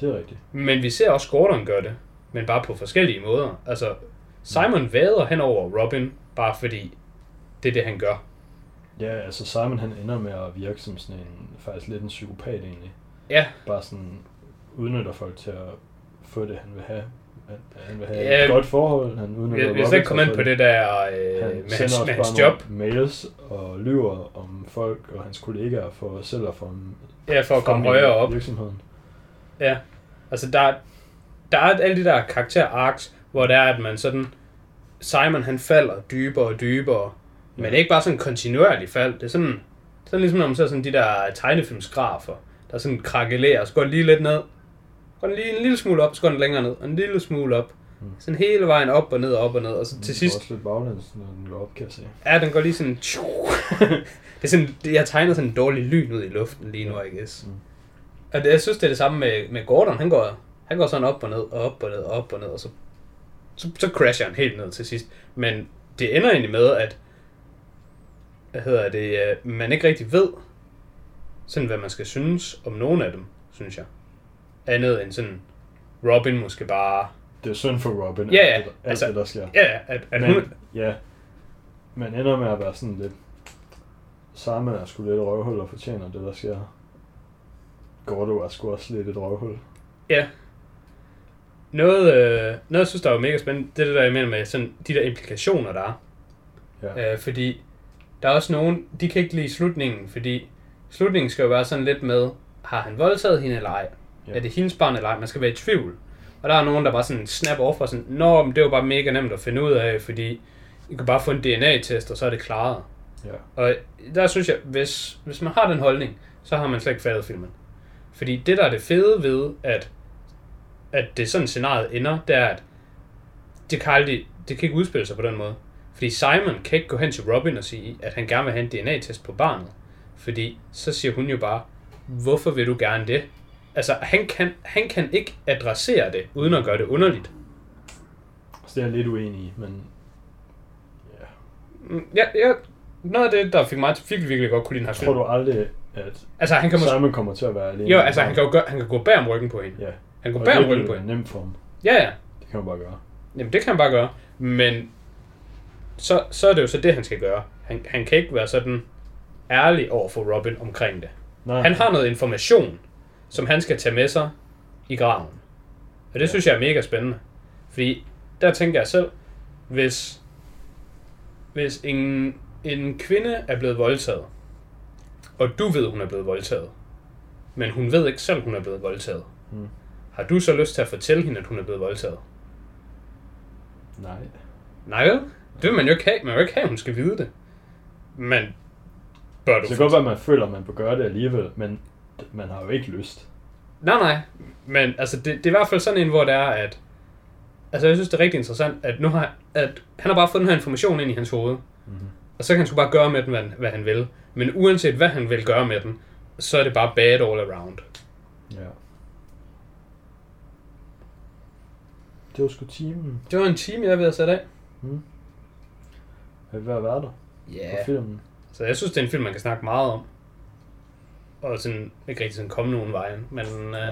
Det er rigtigt. Men vi ser også Gordon gøre det. Men bare på forskellige måder. Altså, Simon vader hen over Robin, bare fordi det er det, han gør. Ja, altså Simon han ender med at virke som sådan en, faktisk lidt en psykopat egentlig. Ja, Bare sådan udnytter folk til at få det, han vil have. Han, vil have Ja, et godt forhold, han udnytter vi, vi skal ikke komme ind på det der øh, Han med hans, med hans job. mails og lyver om folk og hans kollegaer for selv at få Ja, for at komme højere op. virksomheden. Ja, altså der, der er alle de der karakter-arcs, hvor det er, at man sådan, Simon han falder dybere og dybere, men det er ikke bare sådan en kontinuerlig fald, det er sådan, sådan ligesom når man ser sådan de der tegnefilmsgrafer, der sådan krakelerer, så går lige lidt ned, går den lige en lille smule op, så går den længere ned, og en lille smule op. Mm. Sådan hele vejen op og ned, op og ned, og så til Den sidst, går også lidt baglæns, når den går op, kan jeg se. ja, den går lige sådan, [LAUGHS] det er sådan, jeg tegner sådan en dårlig lyn ud i luften lige nu, I guess. Mm. Og det, jeg synes, det er det samme med, med Gordon, han går, han går sådan op og ned, og op og ned, og op og ned, og så, så, så crasher han helt ned til sidst. Men det ender egentlig med, at hvad hedder det, øh, man ikke rigtig ved, sådan hvad man skal synes om nogen af dem, synes jeg. Andet end sådan, Robin måske bare, Det er synd for Robin, Ja, ja, alt, det, alt altså- det, der sker. ja, ja, at, at Men, hun, ja, man ender med at være sådan lidt... Simon er sgu lidt røvhul og fortjener det, der sker. Gordo er sgu også lidt et røvhul. Ja. Noget, øh, noget, jeg synes, der var mega spændende, det er det der imellem med sådan, de der implikationer, der er. Ja. Øh, fordi der er også nogen, de kan ikke lide slutningen, fordi slutningen skal jo være sådan lidt med, har han voldtaget hende eller ej? Ja. Er det hendes barn eller ej? Man skal være i tvivl. Og der er nogen, der bare sådan snap off og sådan, Nå, men det var bare mega nemt at finde ud af, fordi I kan bare få en DNA-test, og så er det klaret. ja. Og der synes jeg, hvis, hvis man har den holdning, så har man slet ikke fattet filmen. Fordi det, der er det fede ved, at, at det sådan scenariet ender, det er, at det kan, aldrig, det kan ikke udspille sig på den måde. Fordi Simon kan ikke gå hen til Robin og sige, at han gerne vil have en DNA-test på barnet. Fordi så siger hun jo bare, hvorfor vil du gerne det? Altså, han kan, han kan ikke adressere det, uden at gøre det underligt. Så det er jeg lidt uenig i, men... Ja. Mm, Ja, ja, noget af det, der fik mig til virkelig, virkelig godt kunne lide den her Tror du aldrig, at Altså, han kan. Simon kommer til at være alene? Jo, altså, han kan jo gøre, han kan gå bag om ryggen på hende. Ja. Han kan gå bag om ryggen på hende. nemt for ham. Ja, ja. Det kan man bare gøre. Jamen, det kan han bare gøre. Men så, så er det jo så det, han skal gøre. Han, han kan ikke være sådan ærlig over for Robin omkring det. Nej, Han har noget information, som han skal tage med sig i graven. Og det synes jeg er mega spændende. Fordi der tænker jeg selv, hvis, hvis en, en kvinde er blevet voldtaget, og du ved, hun er blevet voldtaget, men hun ved ikke selv, hun er blevet voldtaget, Mm. har du så lyst til at fortælle hende, at hun er blevet voldtaget? Nej. Nej, vel? Det vil man jo ikke have. Man vil ikke have, at hun skal vide det. Men bør du... Det kan godt være, at man føler, at man bør gøre det alligevel, men man har jo ikke lyst. Nej, nej. Men altså, det, det er i hvert fald sådan en, hvor det er, at... Altså, jeg synes, det er rigtig interessant, at nu har... At han har bare fået den her information ind i hans hoved. Mm-hmm. Og så kan han sgu bare gøre med den, hvad, hvad han vil. Men uanset hvad han vil gøre med den, så er det bare bad all around. Ja. Det var sgu timen. Det var en time, jeg ved at sætte af. Mm. Er vi ved at være der Ja. på filmen? Så jeg synes, det er en film, man kan snakke meget om. Og sådan, ikke rigtig sådan komme nogen vejen. Men uh, Ja.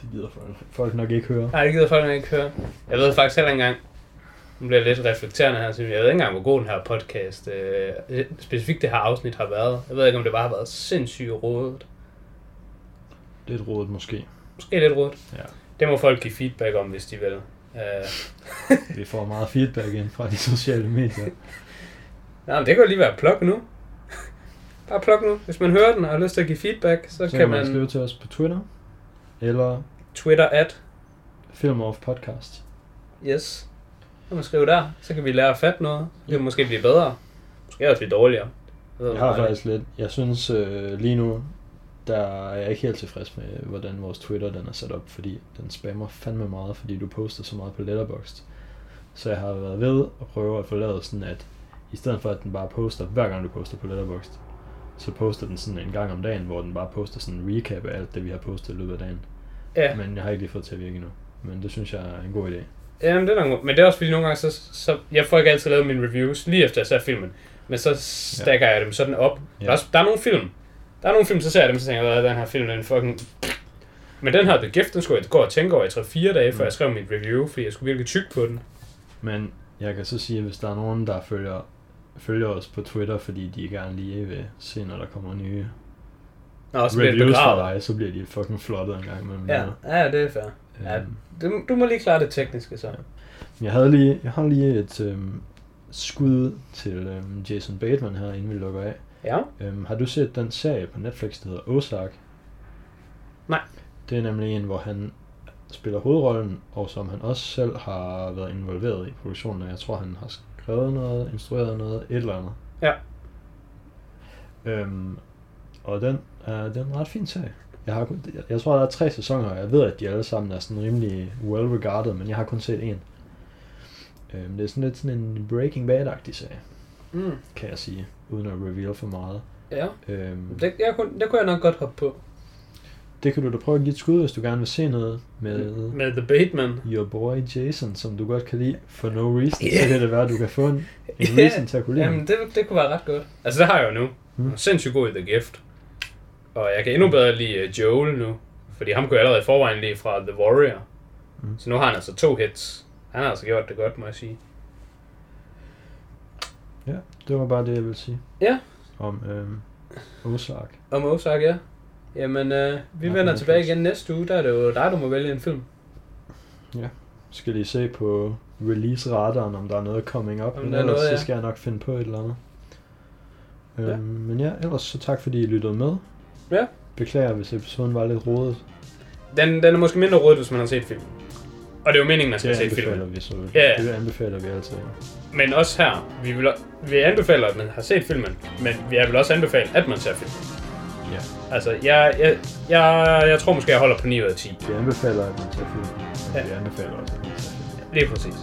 Det gider folk, folk nok ikke høre. Nej, det gider folk ikke høre. Jeg ved faktisk heller ikke engang, nu bliver jeg lidt reflekterende her, så jeg ved ikke engang, hvor god den her podcast, øh, specifikt det her afsnit har været. Jeg ved ikke, om det bare har været sindssygt rodet. Lidt rodet måske. Måske lidt rodet. Ja. Det må folk give feedback om, hvis de vil. Øh, Vi får meget feedback ind fra de sociale medier. [LAUGHS] nej, men det kan jo lige være pluk nu. Bare pluk nu. Hvis man hører den og har lyst til at give feedback, så, Så kan man skrive til os på Twitter. Eller Twitter at Film Off Podcast. yes. Så kan man skrive der, så kan vi lære at fatte noget. Det kan måske blive bedre. Måske også blive dårligere. Jeg, Jeg har faktisk lidt... Jeg synes øh, lige nu, der er jeg ikke helt tilfreds med, hvordan vores Twitter den er sat op, fordi den spammer fandme meget, fordi du poster så meget på Letterboxd. Så jeg har været ved at prøve at få lavet sådan, at i stedet for at den bare poster hver gang du poster på Letterboxd, så poster den sådan en gang om dagen, hvor den bare poster sådan en recap af alt det, vi har postet i løbet af dagen. Ja. Men jeg har ikke lige fået til at virke endnu. Men det synes jeg er en god idé. Jamen, det er nok, men det er også fordi nogle gange, så, så jeg får ikke altid lavet mine reviews, lige efter jeg ser filmen. Men så stacker ja. jeg dem sådan op. Ja. Der, er, også- der er nogle film. Der er nogle film, så ser jeg dem, så tænker jeg, at den her film, den fucking... Men den her The Gift, den skulle jeg gå og tænke over i 3-4 dage, før Mm. jeg skrev mit review, fordi jeg skulle virkelig tykke på den. Men jeg kan så sige, at hvis der er nogen, der følger, følger os på Twitter, fordi de gerne lige vil se, når der kommer nye Nå, så reviews fra dig, så bliver de fucking flottet en gang imellem. Ja, ja, det er fair. Ja, Øhm, du, du må lige klare det tekniske, så. Jeg havde lige, jeg har lige et øhm, skud til øhm, Jason Bateman her, inden vi lukker af. Ja. Øhm, har du set den serie på Netflix, der hedder Ozark? Nej. Det er nemlig en, hvor han spiller hovedrollen, og som han også selv har været involveret i produktionen af. Jeg tror, han har skrevet noget, instrueret noget, et eller andet. Ja. Øhm, og den er, den er en ret fin serie. Jeg, har kun, jeg, jeg tror, der er tre sæsoner, og jeg ved, at de alle sammen er sådan rimelig well regarded, men jeg har kun set en. Øhm, det er sådan lidt sådan en Breaking Bad-agtig serie, Mm. kan jeg sige, uden at reveal for meget. Ja, Øhm, det, jeg kunne, det kunne jeg nok godt hoppe på. Det kan du da prøve at give et skud, hvis du gerne vil se noget med Med The Bateman. your boy Jason, som du godt kan lide for no reason. Ja. Så kan det være, at du kan få en, en [LAUGHS] Ja, reason til at kunne lide. Jamen, det, det kunne være ret godt. Altså, det har jeg jo nu. Mm. Sindssygt god i The Gift. Og jeg kan endnu bedre lide uh, Joel nu. Fordi ham kunne jeg allerede i forvejen lide fra The Warrior. Mm. Så nu har han altså to hits. Han har altså gjort det godt, må jeg sige. Ja, det var bare det, jeg ville sige. Ja. Om øhm, Ozark. Og Mozart, ja. Jamen, øh, vi Ja, vender tilbage igen næste uge. Der er det jo dig, du må vælge en film. Skal lige se på release-radaren, om der er noget coming up. Om Men er ellers noget, ja. så skal jeg nok finde på et eller andet. Ja. Øhm, men ja, ellers så tak fordi I lyttede med. Ja. Beklager, hvis episoden var lidt rodet. Den, den er måske mindre rådet, hvis man har set filmen. Og det er jo meningen, man skal anbefaler filmen. vi så. Ja, ja. Det anbefaler vi altid. Men også her, vi, vil, vi anbefaler, at man har set filmen, men vi vil også anbefale, at man ser filmen. Ja. Altså, jeg, jeg, jeg, jeg tror måske, jeg holder på 9 ud af 10. Vi anbefaler, at man tager film. Men Ja. vi anbefaler også, at man tager film. Lige præcis.